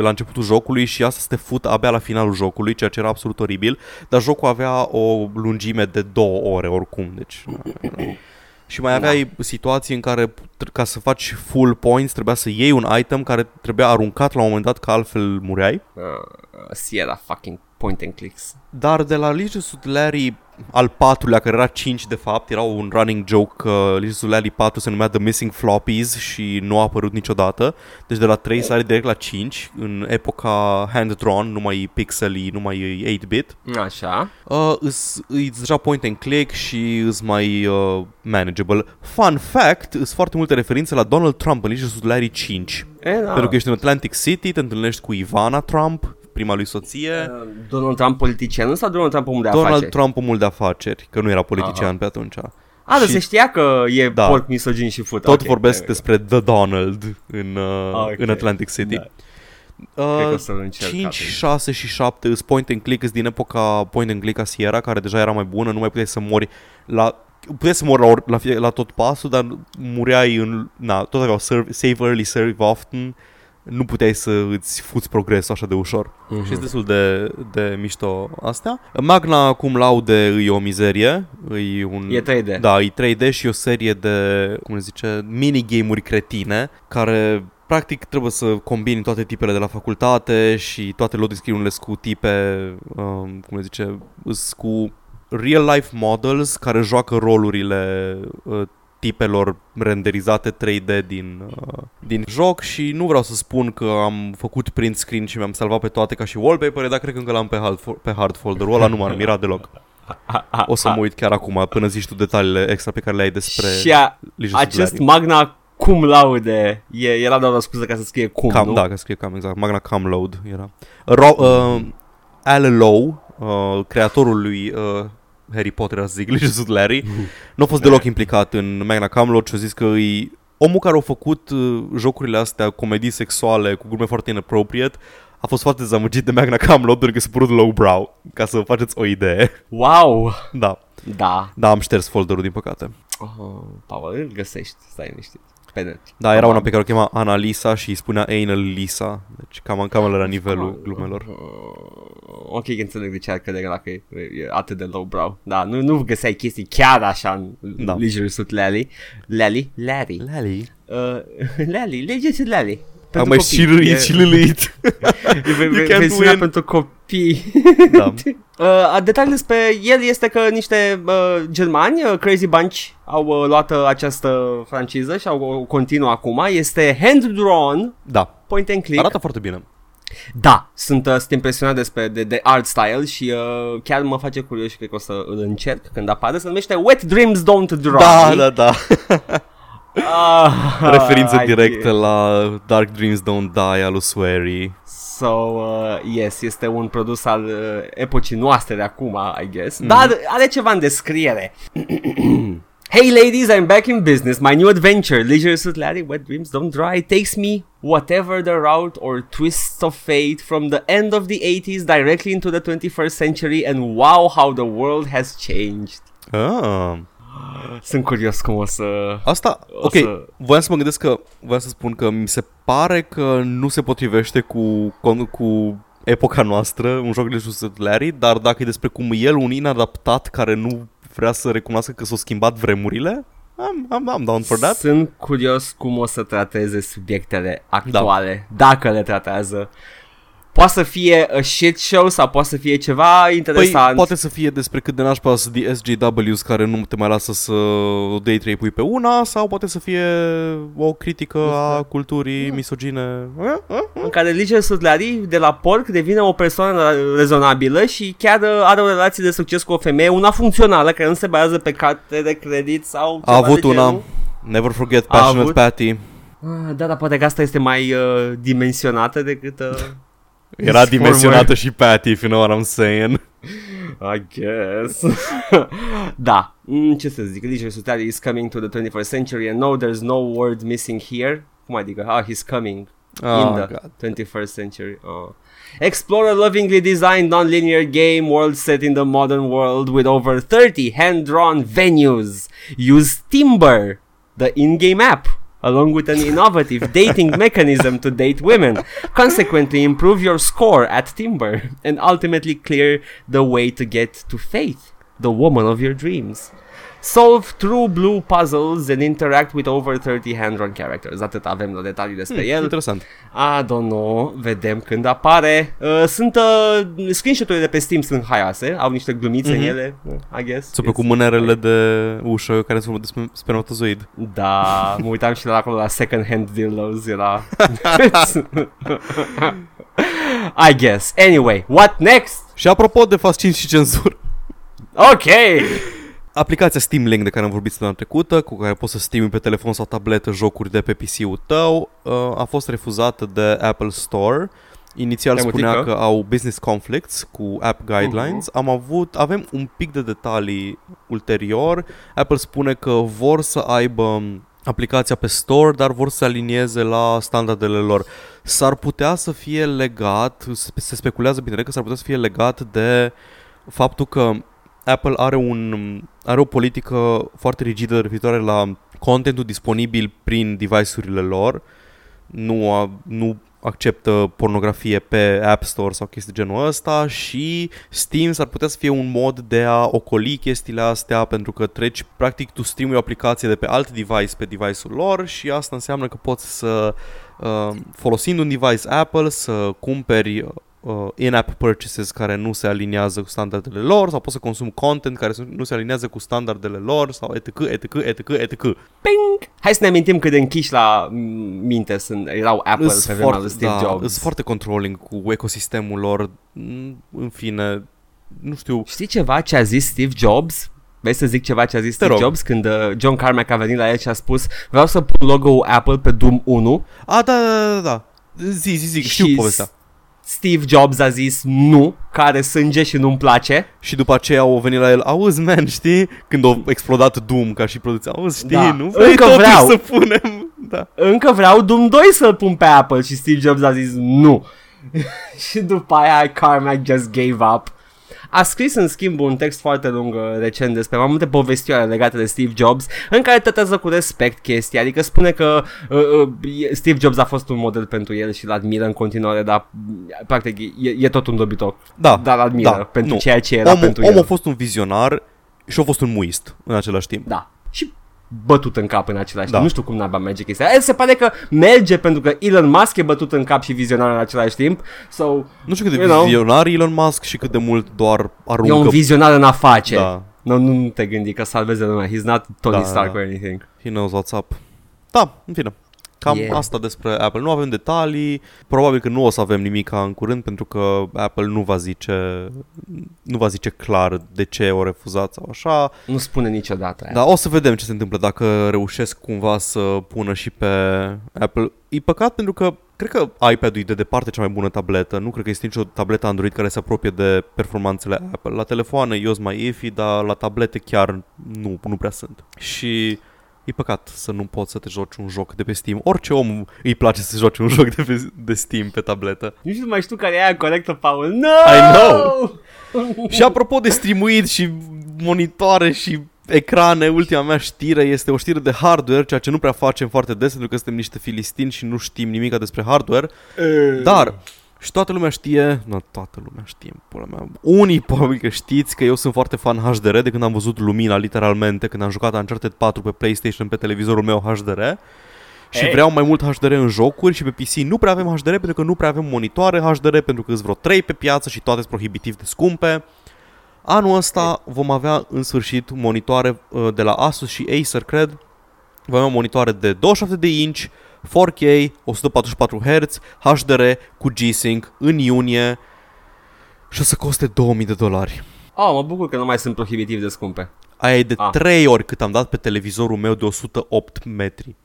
la începutul jocului și asta să te fut abia la finalul jocului, ceea ce era absolut oribil, dar jocul avea o lungime de două ore oricum, deci... (clears throat) Și mai aveai situații în care tr- ca să faci full points trebuia să iei un item care trebuia aruncat la un moment dat că altfel mureai. Uh, Sierra fucking point and clicks. Dar de la Licious Larry al patrulea, care era 5 de fapt, era un running joke că Licious Larry 4 se numea The Missing Floppies și nu a apărut niciodată. Deci de la 3 sari direct la 5, în epoca hand-drawn, nu mai e pixely, nu mai e 8-bit. Așa. Uh, îs, îi deja point and click și îs mai uh, manageable. Fun fact, îs foarte multe referințe la Donald Trump în Licious Larry 5. E, da. Pentru că ești în Atlantic City, te întâlnești cu Ivana Trump, prima lui soție. Uh, Donald Trump politicianul sau Donald Trump omul de Donald afaceri? Trump omul de afaceri, că nu era politician Aha. pe atunci. A, dar și- se știa că e Da. porc misogin și fut. Tot Ok, vorbesc there we despre The Donald în, uh, Ah, ok. în Atlantic City. Da. Cred că o Uh, să-l încerc 5, atunci. 6 și 7 îs point and click, îs din epoca point and click a Sierra, care deja era mai bună, nu mai puteai să mori la puteai să mori la, or, la, fie, la tot pasul, dar mureai în... Na, tot aveau serve, save early, save often, nu puteai să îți fuți progresul așa de ușor. Mhm. Și este destul de, de mișto astea. Magna cum laude e o mizerie, e un... E 3D. Da, e 3D și e o serie de, cum se zice, minigame-uri cretine care practic trebuie să combini toate tipele de la facultate și toate loading screen-urile sunt cu tipe, um, cum le zice, sunt cu real life models care joacă rolurile uh, tipelor renderizate 3D din, uh, din joc și nu vreau să spun că am făcut print screen și mi-am salvat pe toate ca și wallpaper, dar cred că încă l-am pe hard, fo- pe hard folder-ul ăla, nu m-ar mira deloc. O să mă uit chiar acum până zici tu detaliile extra pe care le ai despre Și a, Licious acest Larry. magna cum laude e, era doar o scuză ca să scrie cum, Cam, nu? da, că scrie cam exact. Magna Cam Load era. Ro- uh, Al Lowe, uh, creatorul lui uh, Harry Potter, să zic, (laughs) Licious Larry, nu a fost deloc implicat în Magna Cam Load și a zis că e omul care a făcut uh, jocurile astea, comedii sexuale cu glume foarte inappropriate, a fost foarte dezamăgit de Magna Cam Load pentru că s-a părut lowbrow, ca să faceți o idee. Wow! Da, Da. da, am șters folderul din păcate. Oh, Paul, îl găsești, stai liniștit. Pe net. Da, era una pe care o chema Analisa și îi spunea Anal Lisa. Deci cam, cam la nivelul glumelor. Uh, ok, că înțeleg de ce ar crede că e, e atât de lowbrow. Da, nu, nu găseai chestii chiar așa în Da. da. Leisure Suit Lally. Lally? Larry. Lally. Uh, (laughs) Lally, Leisure Suit Lally. Pentru Am mai copii. și râit E- și lâlâit. (laughs) E ve- You ve- can't versiunea win. pentru copii. (laughs) da. (laughs) Uh, detaliul despre el este că niște uh, germani, uh, Crazy Bunch, au uh, luat uh, această franciză și au uh, continuă acum. Este hand-drawn, da. point and click. Arată foarte bine. Da, sunt, uh, sunt impresionat despre de, de art style și uh, chiar mă face curios și cred că o să îl încerc când apare. Se numește Wet Dreams Don't Dry. Da, da, da. Ah, Referință I- directă la Dark Dreams Don't Die al lui Swery. So, uh, yes, este un produs al uh, epocii noastre de acum, I guess. Mhm. Dar are ceva în descriere. (clears throat) Hey ladies, I'm back in business. My new adventure, Leisure Suit Larry, Wet Dreams Don't Dry, takes me whatever the route or twists of fate from the end of the 80s directly into the 21st century and wow how the world has changed. Ah. Sunt curios cum o să... Asta, O ok, să- voiam să mă gândesc că, voiam să spun că mi se pare că nu se potrivește cu, con- cu epoca noastră, un joc de Just Larry, dar dacă e despre cum el, un inadaptat care nu vrea să recunoască că s-au schimbat vremurile, I'm, I'm, I'm down for that. Sunt curios cum o să trateze subiectele actuale, da. dacă le tratează. Poate să fie a shit show sau poate să fie ceva Păi, interesant. poate să fie despre cât de nașpa sunt de SJWs care nu te mai lasă să o dai trei pui pe una sau poate să fie o critică a culturii misogine. Eh? Eh? în care Liger Sutlari de la porc devine o persoană rezonabilă și chiar uh, are o relație de succes cu o femeie, una funcțională, care nu se bazează pe carte de credit sau A ceva avut de una. genul. Never forget A Passionate avut? Patty. Ah, Da, dar poate că asta este mai uh, dimensionată decât... Uh, Era dimensionată și Patty, if you know what I'm saying. I guess. (laughs) da, mm, ce să zic, Liger Sutlari is coming to the 21st century and no, there's no word missing here. Cum adică? Ah, he's coming. Oh, in the God. 21st century. Oh. Explore a lovingly designed non-linear game world set in the modern world with over 30 hand-drawn venues. Use Timber, the in-game app, along with an innovative (laughs) dating mechanism to date women. Consequently, improve your score at Timber and ultimately clear the way to get to Faith, the woman of your dreams. Solve true blue puzzles and interact with over 30 hand-drawn characters. Atât avem de detalii despre el. Interesant. I don't know, vedem când apare. Uh, sunt uh, screenshot-urile pe Steam sunt haioase, au niște glumițe Mhm. în ele, uh, I guess. Ți-a plăcut mânerele de ușă care sunt despre spermatozoid. Da, mă uitam și la acolo la second hand dildos, era... (laughs) I guess. Anyway, what next? Și apropo de fascin și cenzură, Ok! Aplicația Steam Link de care am vorbit săptămâna trecută, cu care poți să streami pe telefon sau tabletă jocuri de pe PC-ul tău, uh, a fost refuzată de Apple Store. Inițial Te-ai spunea mutit, că au business conflicts cu app guidelines. Am avut, avem un pic de detalii ulterior. Apple spune că vor să aibă um, aplicația pe store, dar vor să se alinieze la standardele lor. S-ar putea să fie legat, se se speculează bine că s-ar putea să fie legat de faptul că Apple are, un, are o politică foarte rigidă referitoare la contentul disponibil prin device-urile lor. Nu, a, nu acceptă pornografie pe App Store sau chestii de genul ăsta și Steam s-ar putea să fie un mod de a ocoli chestiile astea pentru că treci, practic tu streamui o aplicație de pe alt device pe device-ul lor și asta înseamnă că poți să, uh, folosind un device Apple, să cumperi uh, in-app purchases care nu se aliniază cu standardele lor sau poți să consumi content care să- nu se aliniază cu standardele lor sau etc, etc, etc, etc. Ping! Hai să ne amintim cât de închiși la mm, minte sunt, erau Apple Îs pe vremea lui Steve da, Jobs. îs foarte controlling cu ecosistemul lor. Mm, În fine, nu știu. Știi ceva ce a zis Steve Jobs? Vrei să zic ceva ce a zis Steve rog. Jobs când uh, John Carmack a venit la el și a spus vreau să pun logo-ul Apple pe Doom 1 A, da, da, da, da. Zi, zi, zi, știu și povestea. S- Steve Jobs a zis nu, care sânge și nu-mi place. Și după aceea au venit la el, auzi, man, știi? Când a explodat Doom ca și producție, auzi, știi, Da. nu vrei Încă totuși vreau. să punem... Da. Încă vreau Doom 2 să-l pun pe Apple și Steve Jobs a zis nu. (laughs) și după aia Carmack just gave up. A scris în schimb un text foarte lung uh, recent despre mai multe povestioare legate de Steve Jobs în care tratează cu respect chestia, adică spune că uh, uh, Steve Jobs a fost un model pentru el și îl admiră în continuare, dar mm, practic e, e tot un dobitoc, Da, dar îl admiră da, pentru nu. ceea ce era omul, pentru omul el. a fost un vizionar și a fost un muist în același timp. Da. Și bătut în cap în același Da. timp. Nu știu cum n-abia merge chestia. aia. Se pare că merge pentru că Elon Musk e bătut în cap și vizionar în același timp. So, Nu știu cât de You know. vizionar e Elon Musk și cât de mult doar e aruncă. un vizionar în afaceri. Da, Nu, nu, nu te gândi că salveze lumea. He's not Tony Da, Stark da. or anything. he knows what's up. Da, în fine. Cam Yeah. asta despre Apple. Nu avem detalii. Probabil că nu o să avem nimic în curând pentru că Apple nu va zice nu va zice clar de ce o refuzat sau așa. Nu spune niciodată. aia. Dar o să vedem ce se întâmplă dacă reușesc cumva să pună și pe Apple. E păcat pentru că cred că iPad-ul e de departe cea mai bună tabletă. Nu cred că este nicio tabletă Android care se apropie de performanțele Apple. La telefoane eu sunt mai iffy, dar la tablete chiar nu, nu prea sunt. Și e păcat să nu poți să te joci un joc de pe Steam. Orice om îi place să joci un (laughs) joc de, pe, de Steam pe tabletă. Nici nu mai știu care e aia corectă, Paul. No! I know! (laughs) Și apropo de streamuit și monitoare și ecrane, ultima mea știre este o știre de hardware, ceea ce nu prea facem foarte des pentru că suntem niște filistini și nu știm nimic despre hardware, dar și toată lumea știe, nu toată lumea știe, pula mea, unii probabil că știți că eu sunt foarte fan HDR de când am văzut lumina literalmente, când am jucat Uncharted 4 pe PlayStation pe televizorul meu HDR și Ei. vreau mai mult HDR în jocuri și pe PC nu prea avem HDR pentru că nu prea avem monitoare HDR pentru că sunt vreo 3 pe piață și toate sunt prohibitiv de scumpe. Anul ăsta vom avea în sfârșit monitoare uh, de la Asus și Acer, cred. Vom avea monitoare de 27 de inch, 4K, 144 Hz, HDR cu G-Sync în iunie și o să coste 2000 de dolari. Oh, mă bucur că nu mai sunt prohibitiv de scumpe. Aia e de Ah. 3 ori cât am dat pe televizorul meu de 108 metri.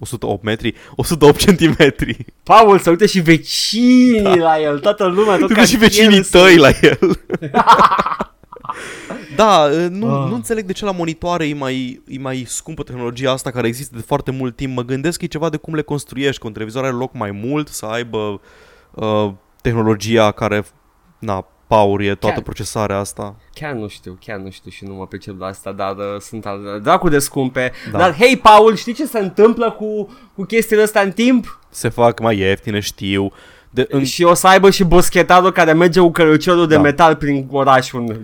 108 metri? 108 centimetri. Paul, să uite și vecinii da. la el, toată lumea, tot Tu ca și vecinii el tăi la el. (laughs) da, nu, Ah. nu înțeleg de ce la monitoare e mai, e mai scumpă tehnologia asta care există de foarte mult timp. Mă gândesc că e ceva de cum le construiești, că un televizor are loc mai mult, să aibă uh, tehnologia care, na, power e toată Chiar. procesarea asta. Chiar nu știu, chiar nu știu și nu mă pricep la asta, dar uh, sunt al dracu de scumpe. Da. Dar, hei, Paul, știi ce se întâmplă cu, cu chestiile astea în timp? Se fac mai ieftine, știu. De, în, Și o să aibă și boschetarul care merge cu căruciorul de Da. metal prin oraș, un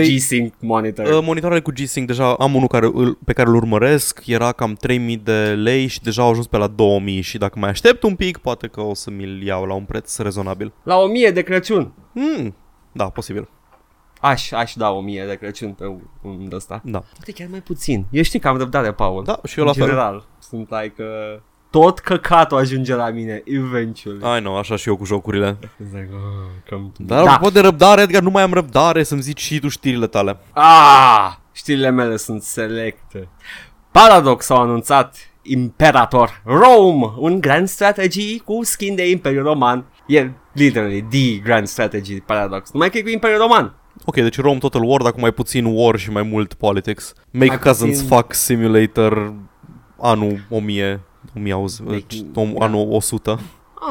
Păi- G-Sync monitor. Uh, Monitoarele cu G-Sync deja am unul care, îl, pe care îl urmăresc, era cam 3000 de lei și deja au ajuns pe la 2000 și dacă mai aștept un pic, poate că o să mi-l iau la un preț rezonabil. La 1000 de Crăciun. Hmm, da, posibil. Aș, aș da 1000 de Crăciun pe un- un de ăsta. Da. Poate chiar mai puțin. Eu știu că am răbdare, Paul. Da, și eu la în fel. general. Sunt like, uh, tot căcatul ajunge la mine, eventually. I know, așa și eu cu jocurile. It's like, oh, come to Dar da. apropo de răbdare, Edgar, nu mai am răbdare să-mi zici și tu știrile tale. Ah, știrile mele sunt selecte. Paradox au anunțat Imperator Rome, un grand strategy cu skin de Imperiu Roman. E literally the grand strategy Paradox, numai că e cu Imperiu Roman. Ok, deci Rome Total War, dar cu mai puțin war și mai mult politics. Make Mai Cousins puțin- Fuck Simulator anul 1000, 1000 auzi, Make- om- da. anul 100.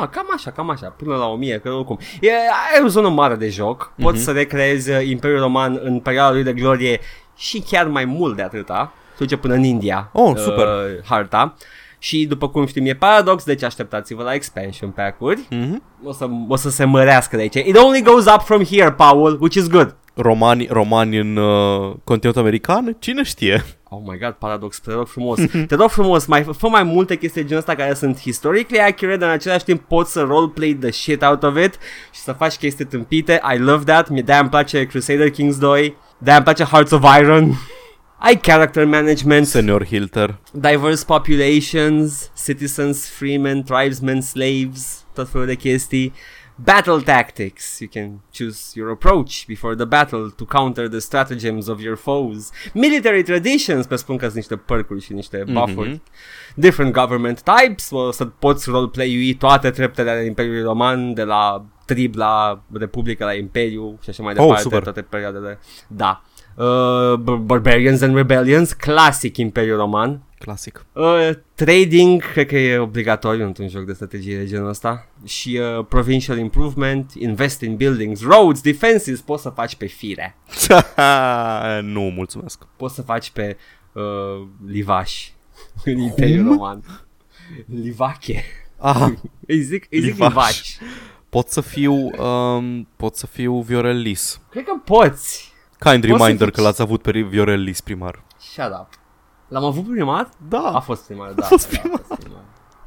Ah, cam așa, cam așa, până la 1000, că oricum. E, ai o zonă mare de joc, poți Mhm. să recreezi uh, Imperiul Roman în perioada lui de glorie și chiar mai mult de atâta. Se duce până în India. Oh, super. Uh, harta. Și după cum știm e paradox, deci așteptați-vă la expansion pack-uri. Mhm. O să, o să se mărească de aici. It only goes up from here, Paul, which is good. Romani, romani în uh, continentul american? Cine știe? Oh my god, paradox, te rog frumos. (laughs) te rog frumos, mai fă mai multe chestii de genul ăsta care sunt historically accurate, dar în același timp poți să roleplay the shit out of it și să faci chestii tâmpite. I love that. Mie de-aia îmi place Crusader Kings 2, de-aia îmi place Hearts of Iron. (laughs) Ai character management, Senior Hilter. diverse populations, citizens, freemen, tribesmen, slaves, tot felul de chestii. Battle tactics. You can choose your approach before the battle to counter the stratagems of your foes. Military traditions, pe spun că sunt niște percuri și niște buff-uri. Mhm. Different government types, o să poți roleplay-ui toate treptele ale Imperiului Roman, de la trib la republică la imperiu și așa mai Oh, departe, super. toate perioadele. Da. Uh, b- Barbarians and Rebellions, classic Imperiul Roman. Clasic. Uh, trading, cred că e obligatoriu într-un joc de strategie de genul ăsta. Și uh, provincial improvement, invest in buildings, roads, defenses, poți să faci pe fire. (laughs) nu, mulțumesc. Poți să faci pe uh, livaș (laughs) în Imperiul Roman. Livache. Aha, (laughs) Îi zic, îi zic Livaș. livaci. pot să fiu, um, pot să fiu Viorel Lis. Cred că poți. Kind Poți să reminder fii- că l-ați avut pe Viorel Lis primar. Shut up. L-am avut primar? Da. A fost primar, da. A fost da, a fost primar.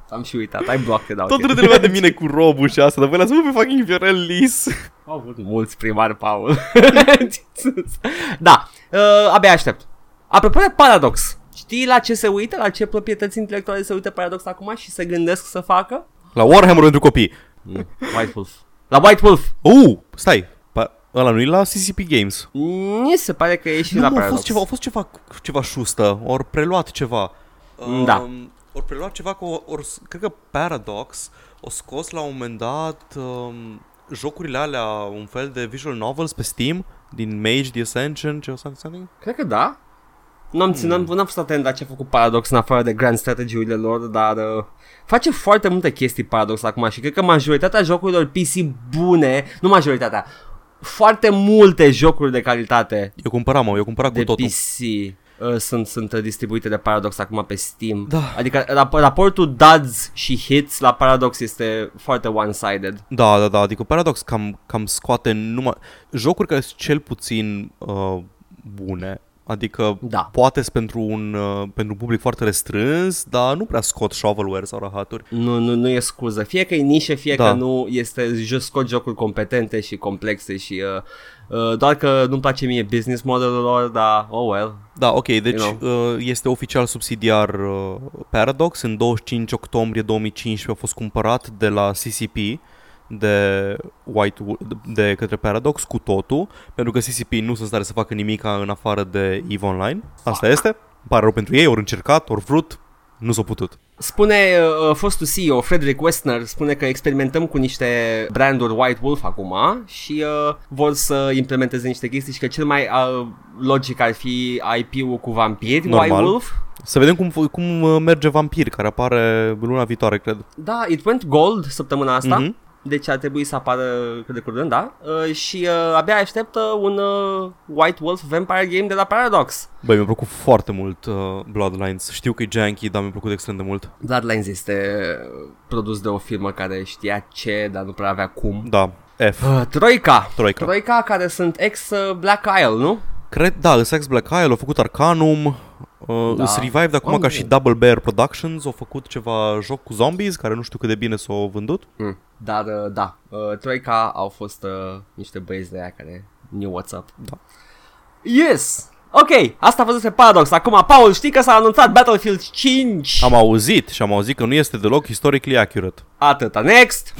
Am și uitat, ai blocked out. Tot râde lumea de mine cu robul și asta, dar voi lăsați pe fucking Viorel Lis. Au avut mulți primari, Paul. (laughs) da, uh, abia aștept. Apropo de Paradox, știi la ce se uită, la ce proprietăți intelectuale se uită Paradox acum și se gândesc să facă? La Warhammer pentru copii. Mm. White Wolf. La White Wolf. Uh, stai. Pa- ăla nu e la CCP Games. Mi se pare că e și Nu, la mă, a Paradox. fost ceva, a fost ceva, ceva șustă. Ori preluat ceva. Da. Um, ori preluat ceva cu, or, cred că Paradox o scos la un moment dat um, jocurile alea, un fel de visual novels pe Steam, din Mage, The Ascension, ce something? Cred că da. N-am, țin, n-am, n-am fost atent la ce a făcut Paradox în afară de grand strategy-urile lor, dar uh, face foarte multe chestii Paradox acum și cred că majoritatea jocurilor PC bune, nu majoritatea, foarte multe jocuri de calitate Eu cumpăram, mă, eu cumpărat cu de totul. PC uh, sunt, sunt uh, distribuite de Paradox acum pe Steam. Da. Adică rap- raportul duds și hits la Paradox este foarte one-sided. Da, da, da, adică Paradox cam, cam scoate numai jocuri care sunt cel puțin uh, bune. Adică Da. poate pentru un, uh, pentru un public foarte restrâns, dar nu prea scot shovelware sau rahaturi. Nu, nu, nu e scuză. Fie că e nișe, fie Da. că nu, este just scot jocuri competente și complexe și uh, uh, doar că nu-mi place mie business modelul lor, dar oh well. Da, ok, deci You uh, este oficial subsidiar uh, Paradox. În 25 octombrie 2015 a fost cumpărat de la CCP de, White, de către Paradox cu totul, pentru că CCP nu sunt în stare să facă nimic în afară de EVE Online. Asta este. Îmi pare rău pentru ei, ori încercat, ori vrut, nu s-a putut. Spune uh, fostul CEO, Frederick Westner, spune că experimentăm cu niște branduri White Wolf acum și uh, vor să implementeze niște chestii și că cel mai uh, logic ar fi IP-ul cu vampiri, Normal. White Wolf. Să vedem cum, cum uh, merge Vampir, care apare luna viitoare, cred. Da, it went gold săptămâna asta. Mhm. Deci ar trebui să apară cât de curând, da? Uh, și uh, abia așteptă un uh, White Wolf Vampire Game de la Paradox. Băi, mi-a plăcut foarte mult uh, Bloodlines. Știu că e janky, dar mi-a plăcut extrem de mult. Bloodlines este uh, produs de o firmă care știa ce, dar nu prea avea cum. Da, F. Uh, Troika. Troika. Troika care sunt ex uh, Black Isle, nu? Cred, da, Sex Black Isle, au făcut Arcanum, uh, Da. da. Revived acum Oh. ca și Double Bear Productions, au făcut ceva joc cu zombies, care nu știu cât de bine s-au vândut. Mm. Dar uh, da, uh, Troika au fost uh, niște băieți de aia care knew what's up. Da. Yes! Ok, asta a fost despre Paradox. Acum, Paul, știi că s-a anunțat Battlefield 5? Am auzit și am auzit că nu este deloc historically accurate. Atâta. Next! (laughs)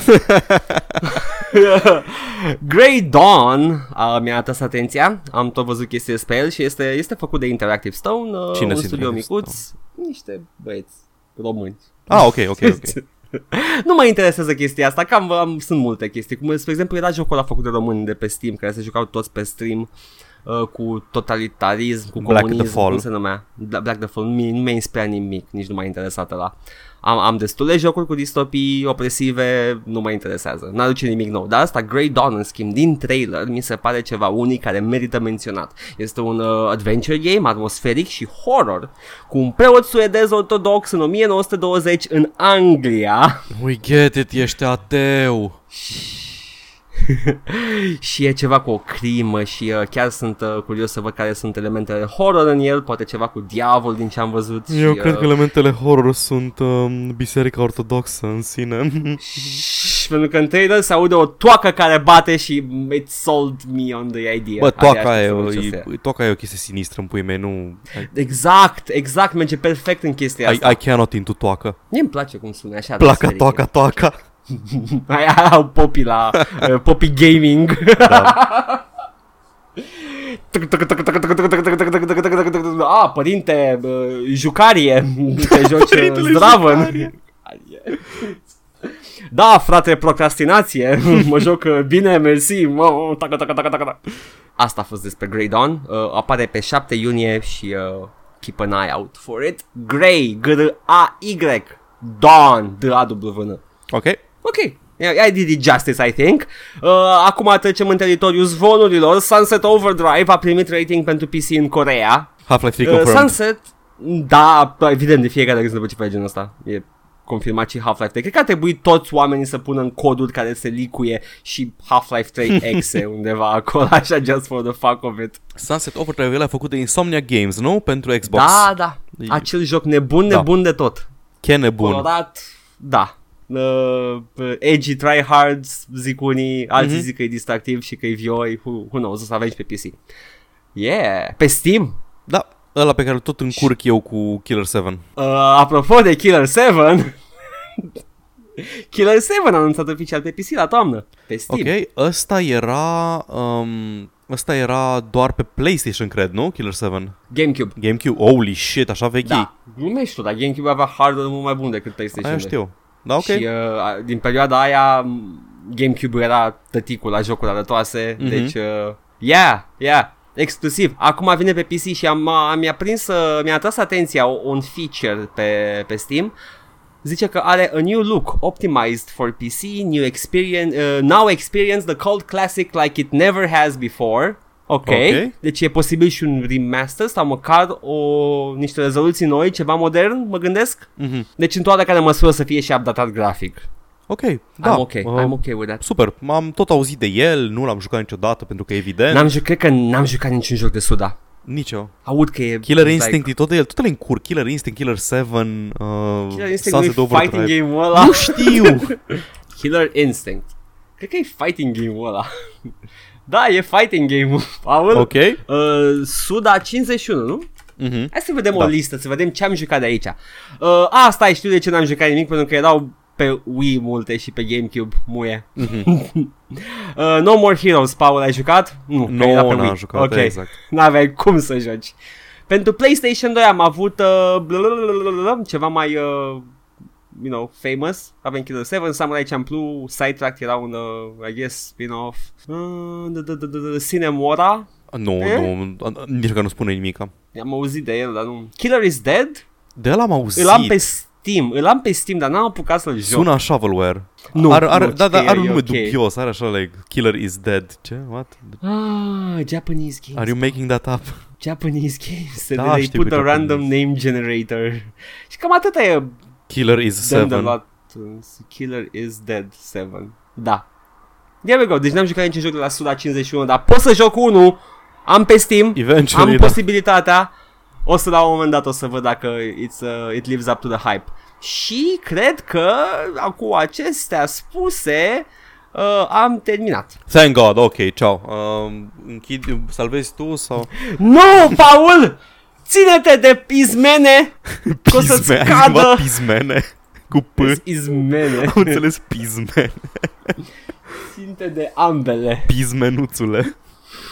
(laughs) Grey Dawn a, mi-a atras atenția. Am tot văzut chestii despre el și este, este făcut de Interactive Stone, uh, Cine un sunt studio Interactive micuț. Niște băieți români. Ah, ok, ok, ok. (laughs) nu mă interesează chestia asta, cam am, sunt multe chestii. Cum, spre exemplu, era jocul ăla făcut de români de pe Steam, care se jucau toți pe stream uh, cu totalitarism, cu Black comunism, the Fall. cum se numea? Bla- Black the Fall, nu mi- nu mi-a inspirat nimic, nici nu m-a interesat la. Am, am destule jocuri cu distopii opresive, nu mă interesează, n-aduce nimic nou. Dar asta, Grey Dawn, în schimb, din trailer, mi se pare ceva unic care merită menționat. Este un uh, adventure game atmosferic și horror, cu un preot suedez ortodox în 1920 în Anglia We get it, ești ateu. (laughs) și e ceva cu o crimă și uh, chiar sunt uh, curios să văd care sunt elementele horror în el, poate ceva cu diavol din ce am văzut. Eu și, cred uh, că elementele horror sunt um, biserica ortodoxă în sine. Și pentru că în trailer se aude o toacă care bate și it sold me on the idea. Bă, Abia toaca aștept e, să văd ce o să e, fie. toaca e o chestie sinistră în pui mei, nu... I, Exact, exact, merge perfect în chestia I, asta. I cannot into toacă. Mie îmi place cum sună așa. Placa atmosferic. toaca toaca. (laughs) Aia au popii la uh, popii gaming. A, (laughs) părinte, uh, jucarie, (laughs) te joci Părintele zdravăn. jucarie. Da, frate, procrastinație. mă joc uh, bine, mersi. Mă, taca, taca, taca, taca. Asta a fost despre Grey Dawn. Uh, apare pe 7 iunie și uh, keep an eye out for it. Grey, G-R-A-Y, Dawn, D-A-W-N. Ok. Ok, I did it justice, I think. Uh, acum trecem în teritoriul zvonurilor. Sunset Overdrive a primit rating pentru PC în Corea. Half-Life 3 Uh, confirmed. Sunset, da, evident, de fiecare dată când se după ceva genul ăsta. E confirmat și Half-Life 3. Cred că ar trebui toți oamenii să pună în coduri care se licuie și Half-Life 3 (laughs) exe undeva acolo, așa, just for the fuck of it. Sunset Overdrive el a făcut de Insomnia Games, nu? Pentru Xbox. Da, da. E Acel joc nebun, Da. nebun de tot. Chene bun. Colorat, da. Uh, edgy, tryhards, zic unii, alții Mhm. zic că e distractiv și că e vioi, who, who knows, o să avem și pe PC. Yeah, pe Steam. Da, ăla pe care tot încurc eu cu Killer 7. Uh, apropo de Killer 7, (laughs) Killer 7 a anunțat oficial pe PC la toamnă, pe Steam. Ok, ăsta era... Um, ăsta era doar pe PlayStation, cred, nu? Killer 7. GameCube. GameCube, holy shit, așa vechi. Da, glumești tu, dar GameCube avea hardware mult mai bun decât PlayStation Aia 2. știu. Da, ok. Și uh, din perioada aia m, GameCube era tăticul la jocuri arătoase, Mhm. deci uh, yeah, yeah, exclusiv. Acum vine pe PC și am, am mi-a prins, uh, mi-a atras atenția o- un feature pe, pe Steam. Zice că are a new look optimized for PC, new experience, uh, now experience the cult classic like it never has before. Ok, Ok. deci e posibil și un remaster sau măcar o, niște rezoluții noi, ceva modern, mă gândesc. Mhm. Deci în toată care măsură să fie și updatat grafic. Ok, da. I'm ok, uh, I'm ok with that. Super, am tot auzit de el, nu l-am jucat niciodată pentru că evident, N-am jucat, cred că n-am jucat niciun joc de Suda. nici eu. Aud că e... Killer it's Instinct e tot de el, tot le încurc, Killer Instinct, Killer 7, uh, Killer Instinct Sunset nu e fighting Overdrive. game-ul ăla. Nu știu! (laughs) Killer Instinct. Cred că e fighting game-ul ăla. (laughs) da, e fighting game-ul, (laughs) Paul. ok. Uh, Suda 51, nu? Mhm. Hai să vedem Da. o listă, să vedem ce am jucat de aici. Uh, asta știu de ce n-am jucat nimic, pentru că erau pe Wii multe și pe GameCube muie. Mhm. (laughs) Uh, no More Heroes, Paul, ai jucat? Nu, că era Nu, pe n-am Wii. jucat, Ok. exact. N-aveai cum să joci. Pentru PlayStation 2 am avut uh, blablabla, ceva mai, uh, you know, famous. Avem Killer 7, Samurai Champloo, Sidetrack era un, uh, I guess, spin-off. Uh, d- d- d- d- d- Cinemora, Nu, E? nu, nici că nu spune nimica. am auzit de el, dar nu. Killer is Dead? De el am auzit. Îl am pe Steam, îl am pe Steam, dar n-am apucat să-l joc. Sună a shovelware. Nu, are, are, nu, da, da, că are e un nume ok. dubios, are așa, like, Killer is dead. Ce? What? Ah, Japanese games. Are you making that up? Japanese games. Da, Da, they știu put că a Japanese. random name generator. Și cam atâta e Killer is dăm de 7. luat. Killer is dead 7. Da. There we go. Deci n-am jucat niciun joc de la Suda 51, dar pot să joc unul. Am pe Steam. Eventually, am da. posibilitatea. O să la un moment dat o să văd dacă it's, uh, it lives up to the hype. Și cred că cu acestea spuse uh, am terminat. Thank God, ok, ciao. Um, închid, salvezi tu sau... Nu, Paul! Ține-te de izmene! (laughs) Că o să-ți Pizme- ai cadă! schimbat pizmene cu P. Izmene. (laughs) Am înțeles pizmene. Ține-te de ambele. Pizmenuțule.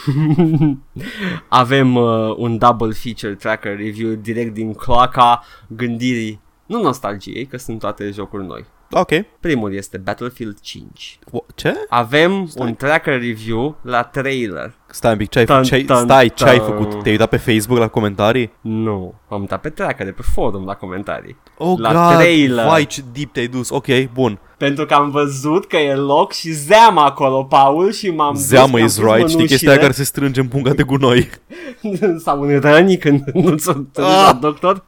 (laughs) Avem uh, un double feature tracker review direct din cloaca gândirii. Nu nostalgiei, că sunt toate jocuri noi. Ok. Primul este Battlefield 5. Wha- Ce? Avem Stai. un tracker review la trailer. Stai un pic, ce ai, Tan, ce-ai, tan, stai, ce ai tan. făcut? Te-ai uitat pe Facebook la comentarii? Nu, am uitat pe tracker de pe forum la comentarii. Oh, La God, trailer. vai ce deep te-ai dus. Ok, bun. Pentru că am văzut că e loc și zeamă acolo, Paul, și m-am dus, Zeamă mi-am is pus right. Știi chestia aia mănușile. care se strânge în punga de gunoi. (laughs) Sau un răni când nu sunt Ah. la doctor.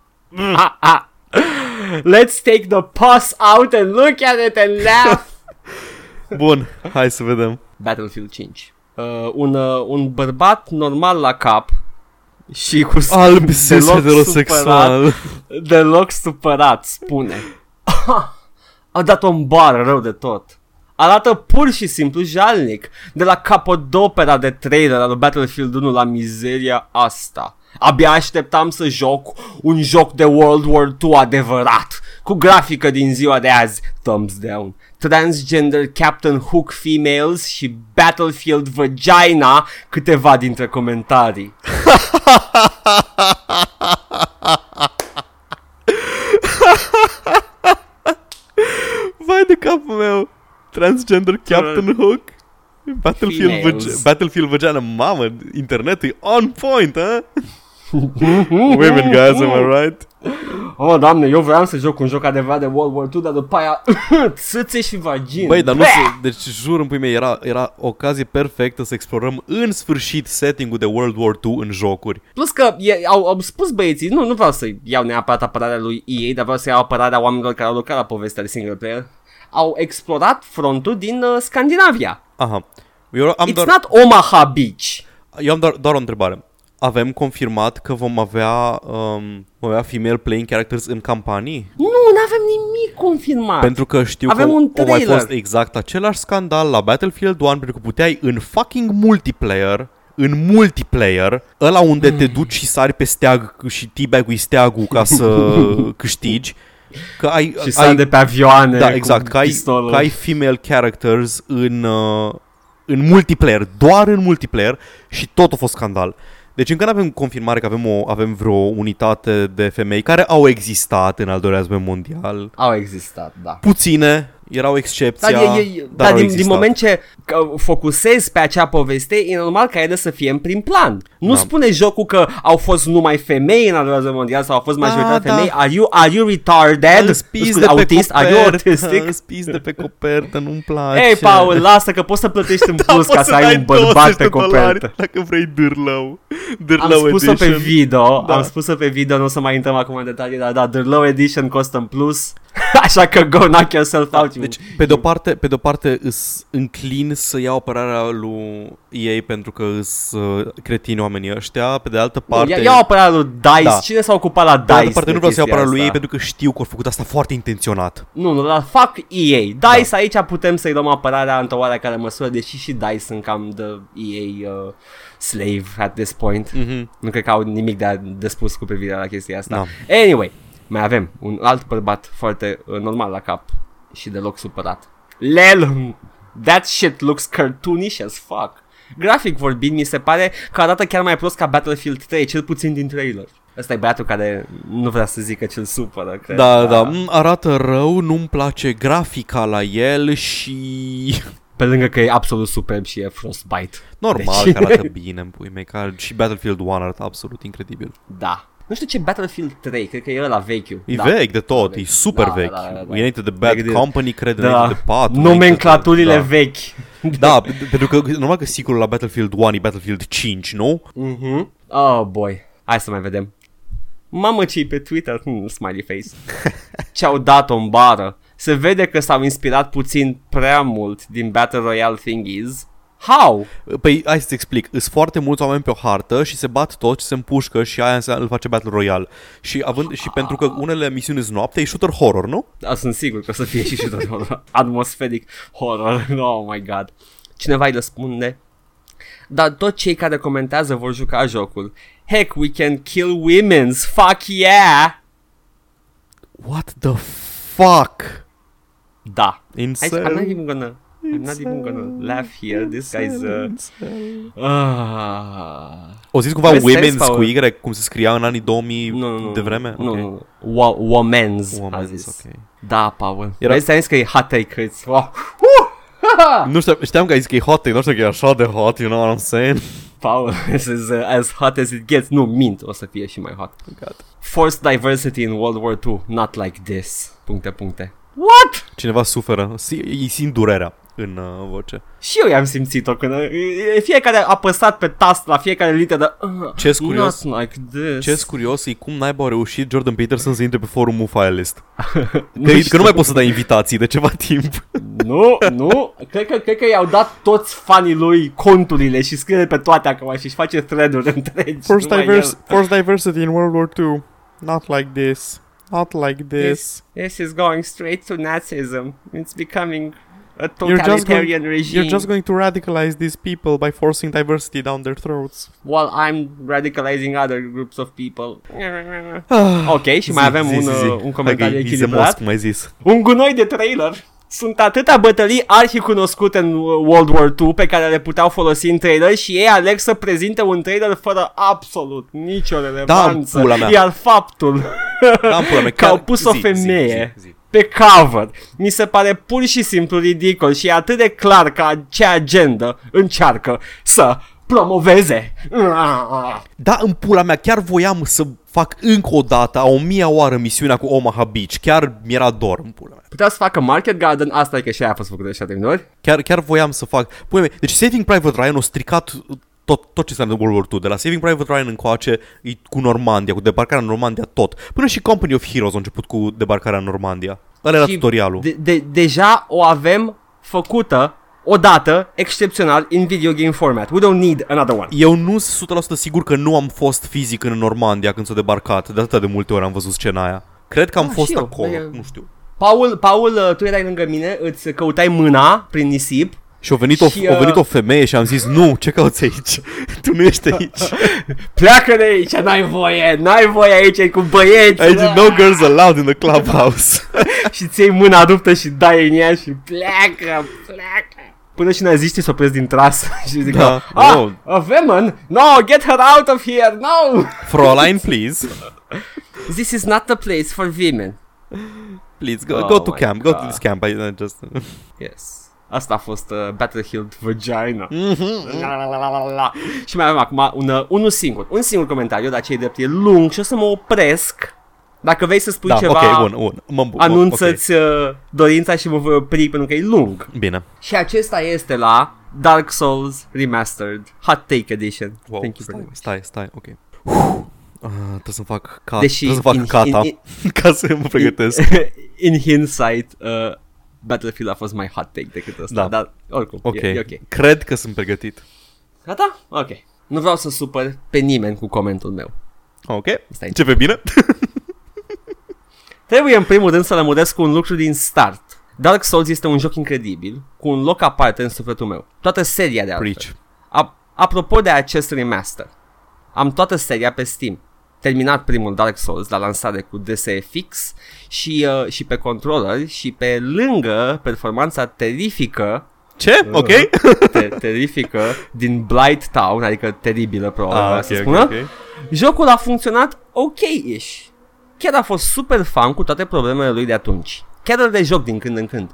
Ah, ah. Let's take the pus out and look at it and laugh. (laughs) Bun, hai să vedem. Battlefield 5. Uh, un, uh, un bărbat normal la cap și cu Alb cis deloc heterosexual. (laughs) deloc supărat, spune. (laughs) A dat o bară rău de tot. Arată pur și simplu jalnic de la capodopera de trailer al lui Battlefield 1 la mizeria asta. Abia așteptam să joc un joc de World War II adevărat, cu grafică din ziua de azi, thumbs down, transgender Captain Hook females și Battlefield vagina, câteva dintre comentarii. Vai de capul meu. Transgender Captain Hook. Battlefield, Females. vag- Battlefield Vagina. Mamă, internetul e on point, ha? (laughs) Women, guys, am I right? Oh, doamne, eu vreau să joc un joc adevărat de World War II, dar după aia (laughs) țâțe și vagin. Băi, dar nu se... Deci, jur în pui mei, era, era ocazie perfectă să explorăm în sfârșit setting-ul de World War II în jocuri. Plus că e, au, au spus băieții, nu, nu vreau să iau neapărat apărarea lui EA, dar vreau să iau apărarea oamenilor care au lucrat la povestea de single player. Au explorat frontul din uh, Scandinavia. Aha. Eu am It's doar, not Omaha Beach. eu am doar, doar o întrebare. avem confirmat că vom avea, um, vom avea female playing characters în campanii? Nu, nu avem nimic confirmat. Pentru că știu Avem că un a mai trailer. fost exact același scandal la Battlefield 1 pentru că puteai în fucking multiplayer în multiplayer, ăla unde Hmm. te duci și sari pe steag și teabag-ui steagul ca să (laughs) câștigi, că ai, și ai sar de pe avioane da, cu exact, că ai, pistolul. că ai female characters în, uh, în multiplayer, doar în multiplayer și tot a fost scandal. Deci încă nu avem confirmare că avem, o, avem vreo unitate de femei care au existat în al doilea război mondial. Au existat, da. Puține, erau excepția, Dar, e, e, dar dar au din, din existat. moment ce că focusezi pe acea poveste, e normal ca ele să fie în prim plan. Nu Da. spune jocul că au fost numai femei în al doilea război mondial sau au fost majoritatea Da, da. femei. Are you, are you retarded? Îți pis Scuze, de pe autist? Are you copertă, autistic? îți pis de pe copertă, nu-mi place. Ei, Paul, lasă că poți să plătești (laughs) în Da, plus ca poți să ai dai un bărbat 20 pe de dolari copertă. Dacă vrei dârlău. Am Dârlău spus-o pe edition. video, Da. am spus-o pe video, nu o să mai intrăm acum în detalii, dar da, The Low Edition costă în plus, (laughs) așa că go knock yourself out. You- Deci, pe de-o parte, pe de-o parte îs înclin să iau apărarea lui ei pentru că îs uh, cretini oamenii ăștia, pe de altă parte... Ia, ia apărarea lui DICE, Da. cine s-a ocupat la pe de altă DICE parte de nu vreau să iau chestia apărarea lui ei asta? pentru că știu că au făcut asta foarte intenționat. Nu, nu, dar fuck EA. DICE aici putem să-i luăm apărarea într-o oarecare măsură, deși și DICE sunt cam de EA uh, slave at this point. Mhm. Nu cred că au nimic de, a, de spus cu privire la chestia asta. Da. Anyway, mai avem un alt bărbat foarte uh, normal la cap și deloc supărat. Lel, that shit looks cartoonish as fuck. Grafic vorbind, mi se pare că arată chiar mai prost ca Battlefield 3, cel puțin din trailer. Ăsta e băiatul care nu vrea să zică ce-l supără, cred. Da, da, mm, arată rău, nu-mi place grafica la el și... Pe lângă că e absolut superb și e Frostbite. Normal Deci- că arată (laughs) bine în pui mei, ca și Battlefield 1 arată absolut incredibil. Da. Nu știu ce Battlefield 3, cred că e la vechiul. E da. vechi de tot, Da, e super da, vechi. da, da, da. E înainte de Bad Vechi de- Company, cred, Da, înainte de 4. nomenclaturile înainte de- vechi. (laughs) Da, da pentru că normal că sequelul la Battlefield 1 e Battlefield 5, nu? Mhm. Oh boy. Hai să mai vedem. Mamă ce pe Twitter, hmm, smiley face. (laughs) Ce-au dat-o în bară. Se vede că s-au inspirat puțin prea mult din Battle Royale thingies. How? Păi, hai să-ți explic. Sunt foarte mulți oameni pe o hartă și se bat toți, se împușcă și aia înseamnă, îl face Battle Royale. Și, având, și pentru că unele misiuni sunt noapte, e shooter horror, nu? Da, sunt sigur că o să fie și și horror. (laughs) Atmospheric horror. (laughs) Oh my god. Cineva îi răspunde. Dar tot cei care comentează vor juca jocul. Heck, we can kill women's. Fuck yeah! What the fuck? Da. I, Insane. I'm not even gonna... I'm not even gonna laugh here. This guy's... Uh, ah. O zis cumva Vezi women's sens, Paul? cu Y, cum se scria în anii 2000 Nu, nu, nu. de vreme? Nu, Ok. nu, nu. Wo- women's, a Women's, zis. ok. Da, Paul. Era- Era... Vezi, ți-am zis că e hot take. It's... Oh. Nu știam, știam că ai zis că e hot, take, nu știu că e așa de hot, you know what I'm saying? Paul, (laughs) this is uh, as hot as it gets. Nu, mint, o să fie și mai hot. Gata. Forced diversity in World War II, not like this. Puncte, puncte. What? Cineva suferă, si- îi simt durerea în uh, voce. Și eu i-am simțit-o când e- e- fiecare a apăsat pe tast la fiecare literă. Uh, Ce-s curios? Not like this. Ce curios e cum naiba a reușit Jordan Peterson să intre pe forumul Filelist. (laughs) Că, Nu că știu. nu mai poți să dai invitații de ceva timp. Nu, nu. Cred că, cred că i-au dat toți fanii lui conturile și scrie pe toate acum și își face thread-uri întregi. Forced, numai divers- el. forced diversity in World War II. Not like this. Not like this. This is going straight to Nazism. It's becoming a You're just going- totalitarian regime. You're just going to radicalize these people by forcing diversity down their throats. while I'm radicalizing other groups of people. (sighs) ok, și mai Zi, avem zi, un, zi, zi. uh, un comentariu Hai că e- e echilibrat. zemos, cum ai zis. Un gunoi de trailer. Sunt atâtea bătălii arhicunoscute în uh, World War II pe care le puteau folosi în trailer și ei aleg să prezinte un trailer fără absolut nicio relevanță. pula mea. Iar faptul Da, în pula mea, (laughs) că au chiar- pus o zi, femeie zi, zi, zi. Pe cover mi se pare pur și simplu ridicol și e atât de clar că ce agenda încearcă să promoveze. Da, în pula mea, chiar voiam să fac încă o dată, a o mia oară misiunea cu Omaha Beach. Chiar mi-era dor în pula mea. Putea să facă Market Garden, asta e că și aia a fost făcută de șapte ori. Chiar, chiar voiam să fac... Pune mea, deci Saving Private Ryan a stricat tot, tot ce înseamnă World War II. De la Saving Private Ryan încoace, e cu Normandia, cu debarcarea în Normandia, tot. Până și Company of Heroes a început cu debarcarea în Normandia. Ăla era Și tutorialul. De, de, deja o avem făcută odată, excepțional, in video game format. We don't need another one. Eu nu sunt 100% sigur că nu am fost fizic în Normandia când s-a debarcat. De atât de multe ori am văzut scena aia. Cred că am Ah, fost și eu. acolo, E- nu știu. Paul, Paul, uh, tu erai lângă mine, îți căutai mâna prin nisip Și a venit, o, Și, a venit uh, o femeie și am zis, nu, ce cauți aici? (laughs) tu nu ești aici. (laughs) Pleacă de aici, n-ai voie, n-ai voie aici, e cu băieți Aici no girls allowed in the clubhouse. (laughs) Și ți iei mâna aduptă și dai în ea și pleacă, pleacă Până și naziștii s-o prins din tras și zic Da. Ah, Oh. a woman, no, get her out of here, no Fräulein, please. This is not the place for women Please, go, Oh go to my camp. Go to God. this camp. I I just... Yes Asta a fost uh, Battlefield Vagina Mhm. La, la, la, la, la, la. Și mai avem acum un, uh, unul singur Un singur comentariu, dar cei drept e lung și o să mă opresc Dacă vrei să spui Da, ceva ok, bun, bun. Mă, mă, Anunță-ți uh, dorința și mă voi opri pentru că e lung ok. Bine. Și acesta este la Dark Souls Remastered Hot Take Edition. Wow, Thank you stai, very much. stai, stai, ok. Uh, trebuie să fac cat, Deși trebuie să fac in- cata in- (laughs) ca să mă pregătesc. (laughs) In hindsight, uh, Battlefield a fost mai hot take decât ăsta, Da. dar oricum, Ok, e, e ok. cred că sunt pregătit. Gata? Ok. Nu vreau să supăr pe nimeni cu comentul meu. Ok, Stai. începe bine? (laughs) Trebuie în primul rând să lămuresc un lucru din start. Dark Souls este un joc incredibil, cu un loc aparte în sufletul meu. Toată seria de altfel. Preach. A- apropo de acest remaster, am toată seria pe Steam. Terminat primul Dark Souls la lansare cu DSFX și, uh, și pe controller și pe lângă performanța terifică Ce? Ok? (laughs) te- terifică din Blight Town, adică teribilă probabil Ah, ah, ok, să ok, spună, ok. jocul a funcționat ok-ish. Chiar a fost super fan cu toate problemele lui de atunci. Chiar îl joc din când în când.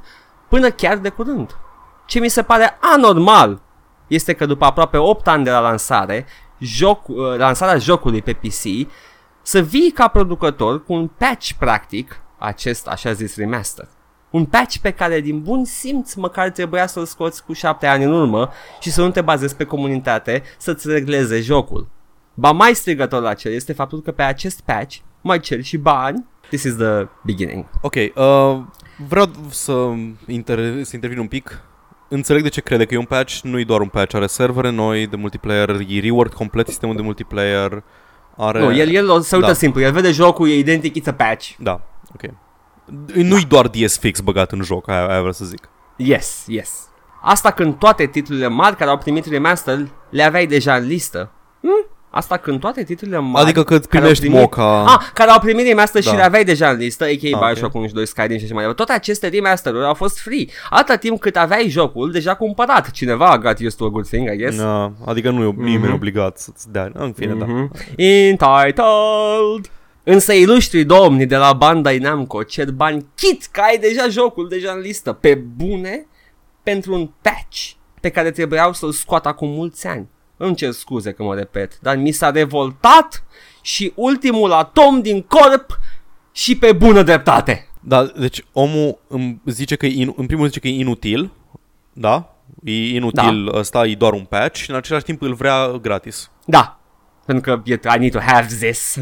Până chiar de curând. Ce mi se pare anormal este că după aproape 8 ani de la lansare, joc, uh, lansarea jocului pe PC, să vii ca producător cu un patch practic, acest așa zis remaster. Un patch pe care din bun simț măcar trebuia să-l scoți cu 7 ani în urmă și să nu te bazezi pe comunitate să-ți regleze jocul. Ba mai strigător la cel este faptul că pe acest patch mai cer și bani. This is the beginning. Ok, uh, vreau să, inter- să intervin un pic. Înțeleg de ce crede că e un patch, nu e doar un patch, are servere noi de multiplayer, e rework complet sistemul de multiplayer, are... Nu, el, el o- se uită Da. simplu, el vede jocul, e identic, it's a patch. Da, ok. Nu-i doar DS fix băgat în joc, aia, aia vreau să zic. Yes, yes. Asta când toate titlurile mari care au primit remaster le aveai deja în listă. Hm? Asta când toate titlurile mari Adică că care au primești primit- moca... Ah, care au primit remaster Da. și le aveai deja în listă, a.k.a. Ah, Bioshock 1 și 2 Skyrim și așa mai departe. Toate aceste remasteruri au fost free. Atâta timp cât aveai jocul deja cumpărat. Cineva a got used to a good thing, I guess. Na, adică nu e nimeni Mhm. obligat să-ți dea. În fine, da. Mhm. Entitled. Însă ilustrii domni de la Bandai Namco cer bani chit că ai deja jocul deja în listă pe bune pentru un patch pe care trebuiau să-l scoată acum mulți ani. Îmi cer scuze că mă repet, dar mi s-a revoltat și ultimul atom din corp și pe bună dreptate. Da, deci omul îmi zice că e in, în primul zice că e inutil, da? E inutil, da. ăsta e doar un patch și în același timp îl vrea gratis. Da, pentru că e- I need to have this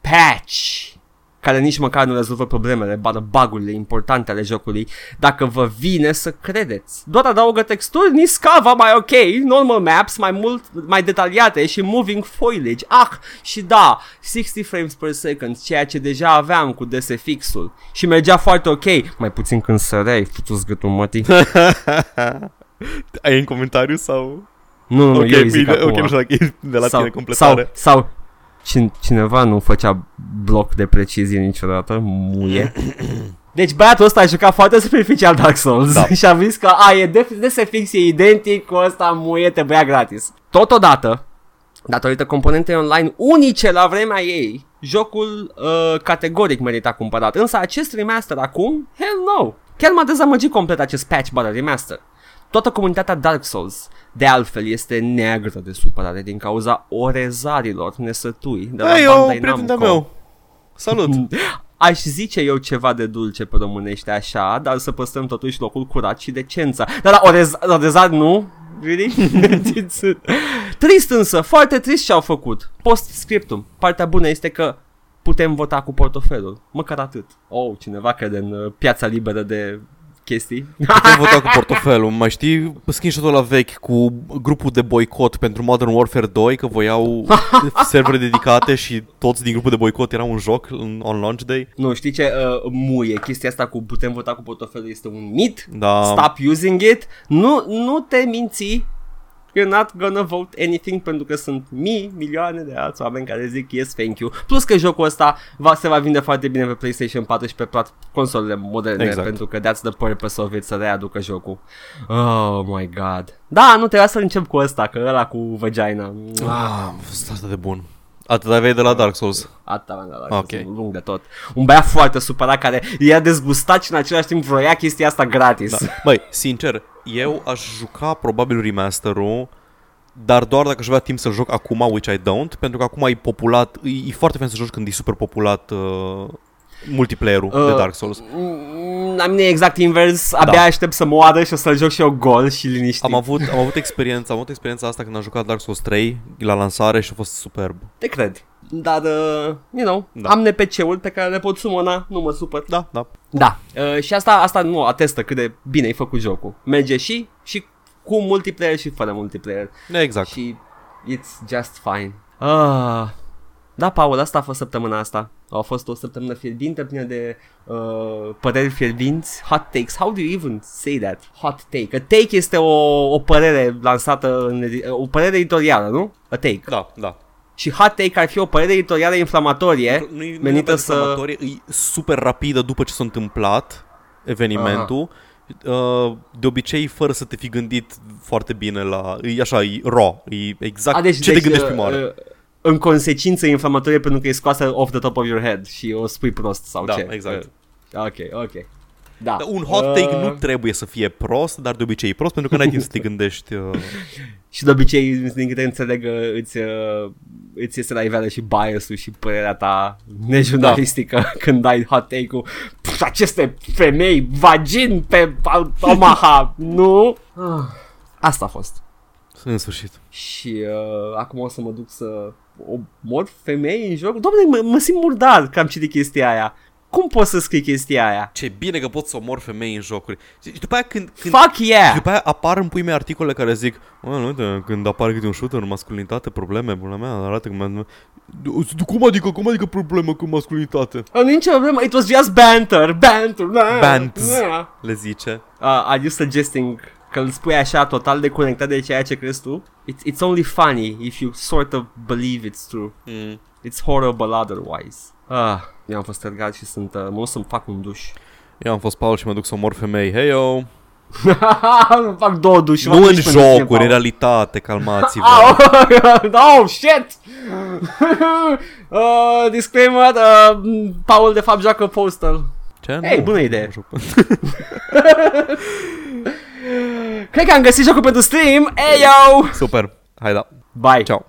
patch care nici măcar nu rezolvă problemele, bară bugurile importante ale jocului, dacă vă vine să credeți. Doar adaugă texturi, niscava mai ok, normal maps mai mult, mai detaliate și moving foliage. Ah, și da, 60 frames per second, ceea ce deja aveam cu DSFX-ul și mergea foarte ok, mai puțin când săreai, futu-ți gâtul mătii. (laughs) Ai în comentariu sau... Nu, nu, nu, ok, eu îi zic bine, acum. ok, nu știu dacă e de la sau, tine completare. Sau, sau cine, cineva nu făcea bloc de precizie niciodată, muie. (coughs) Deci băiatul ăsta a jucat foarte superficial Dark Souls Da. (laughs) și a zis că a, e de, DSFX e identic cu ăsta muie, te băia gratis. Totodată, datorită componentei online unice la vremea ei, jocul uh, categoric merita cumpărat. Însă acest remaster acum, hell no! Chiar m-a dezamăgit complet acest patch bară remaster. Toată comunitatea Dark Souls, de altfel, este neagră de supărare din cauza orezarilor nesătui de la Ei, eu, Bandai prieten de Namco. meu. Salut. (laughs) Aș zice eu ceva de dulce pe românește așa, dar să păstrăm totuși locul curat și decența. Dar la orez, orezar nu? Really? It's- (laughs) trist însă, foarte trist ce au făcut. Post-scriptum. Partea bună este că putem vota cu portofelul. Măcar atât. Oh, cineva crede în uh, piața liberă de chestii. Putem vota cu portofelul. Mai știi screenshot-ul ăla vechi cu grupul de boicot pentru Modern Warfare 2 că voiau (laughs) servere dedicate și toți din grupul de boicot erau un joc în, on launch day? Nu, știi ce uh, muie? Chestia asta cu putem vota cu portofelul este un mit. Da. Stop using it. Nu, nu te minți. You're not gonna vote anything pentru că sunt mii, milioane de alți oameni care zic yes, thank you. Plus că jocul ăsta va, se va vinde foarte bine pe PlayStation 4 și pe plat- consolele moderne Exact. pentru că that's the purpose of it, să readucă jocul. Oh my god. Da, nu trebuia să încep cu ăsta, că ăla cu vagina. Ah, a fost atât de bun. Atât aveai de la Dark Souls. Atâta am dat, Ok. okay. lung de tot. Un băiat foarte supărat care era dezgustat și în același timp vroia chestia asta gratis. Da. Băi, sincer, eu aș juca probabil remasterul dar doar dacă aș avea timp să joc acum, which I don't, pentru că acum e populat, e, e foarte fain să joci când e super populat uh, multiplayer-ul uh, de Uh, Dark Souls. Mm, La mine e exact invers, abia Da. aștept să moară și o să-l joc și eu gol și liniștit. Am avut, am avut experiența, am avut experiența asta când am jucat Dark Souls 3 la lansare și a fost superb. Te cred. Dar, uh, you know, Da. da. am NPC-uri pe care le pot sumona, nu mă supăr. Da, da. Da, uh, și asta, asta nu atestă cât de bine ai făcut jocul. Merge și, și cu multiplayer și fără multiplayer. Exact. Și it's just fine. Ah. Da, Paul, asta a fost săptămâna asta. A fost o săptămână fierbinte, plină de uh, păreri fierbinți. Hot takes. How do you even say that? Hot take. A take este o, o părere lansată, în, edi- o părere editorială, nu? A take. Da, da. Și hot take ar fi o părere editorială inflamatorie Nu e menită să... inflamatorie, e super rapidă după ce s-a întâmplat evenimentul. Uh, de obicei fără să te fi gândit foarte bine la... E așa, e raw, e exact A, deci, ce deci, te gândești uh, prima oară. uh, în consecință e inflamatorie pentru că e scoasă off the top of your head și o spui prost sau Da, ce. exact. Uh, ok, ok. Da. Dar un hot take Uh, nu trebuie să fie prost, dar de obicei e prost pentru că n-ai timp să te (laughs) gândești. Uh, (laughs) Și de obicei, din câte înțeleg, uh, îți, uh, îți este la iveală și bias-ul și părerea ta nejurnalistică da. (laughs) când dai hot take-ul "Pf, aceste femei vagin pe Omaha, nu? Ah, Asta a fost. în sfârșit. Și uh, acum o să mă duc să o mor femei în joc. Doamne, mă, mă simt murdar că am citit chestia aia. Cum poți să scrii chestia aia? Ce bine că pot să omor femei în jocuri. Și după aia când, când Fuck și yeah! după aia apar în pui mei articole care zic Mă, nu, uite, când apare câte un shooter, masculinitate, probleme, pula mea, arată că mă... Cum adică, cum adică problemă cu masculinitate? Uh, Nicio problemă, it was just banter, banter, nah, Bants. nah. Le zice. Uh, are you suggesting că îl spui așa total deconectat de ceea ce crezi tu? It's, it's only funny if you sort of believe it's true. Mm. It's horrible otherwise. Ah, eu am fost tergat și sunt, uh, mă duc să-mi fac un duș. Eu am fost Paul și mă duc să omor femei. Hei, yo! (laughs) Îmi fac două dușuri. Nu mă în duci pentru tine, jocuri, în Paul. realitate, calmați-vă. (laughs) oh, (laughs) oh, shit! uh, disclaimer, uh, Paul de fapt joacă Postal. Ce? Ei, Nu, bună nu idee. Joc. Cred că am găsit jocul pentru stream. Hey, yo! Super, hai da. Bye! Ciao.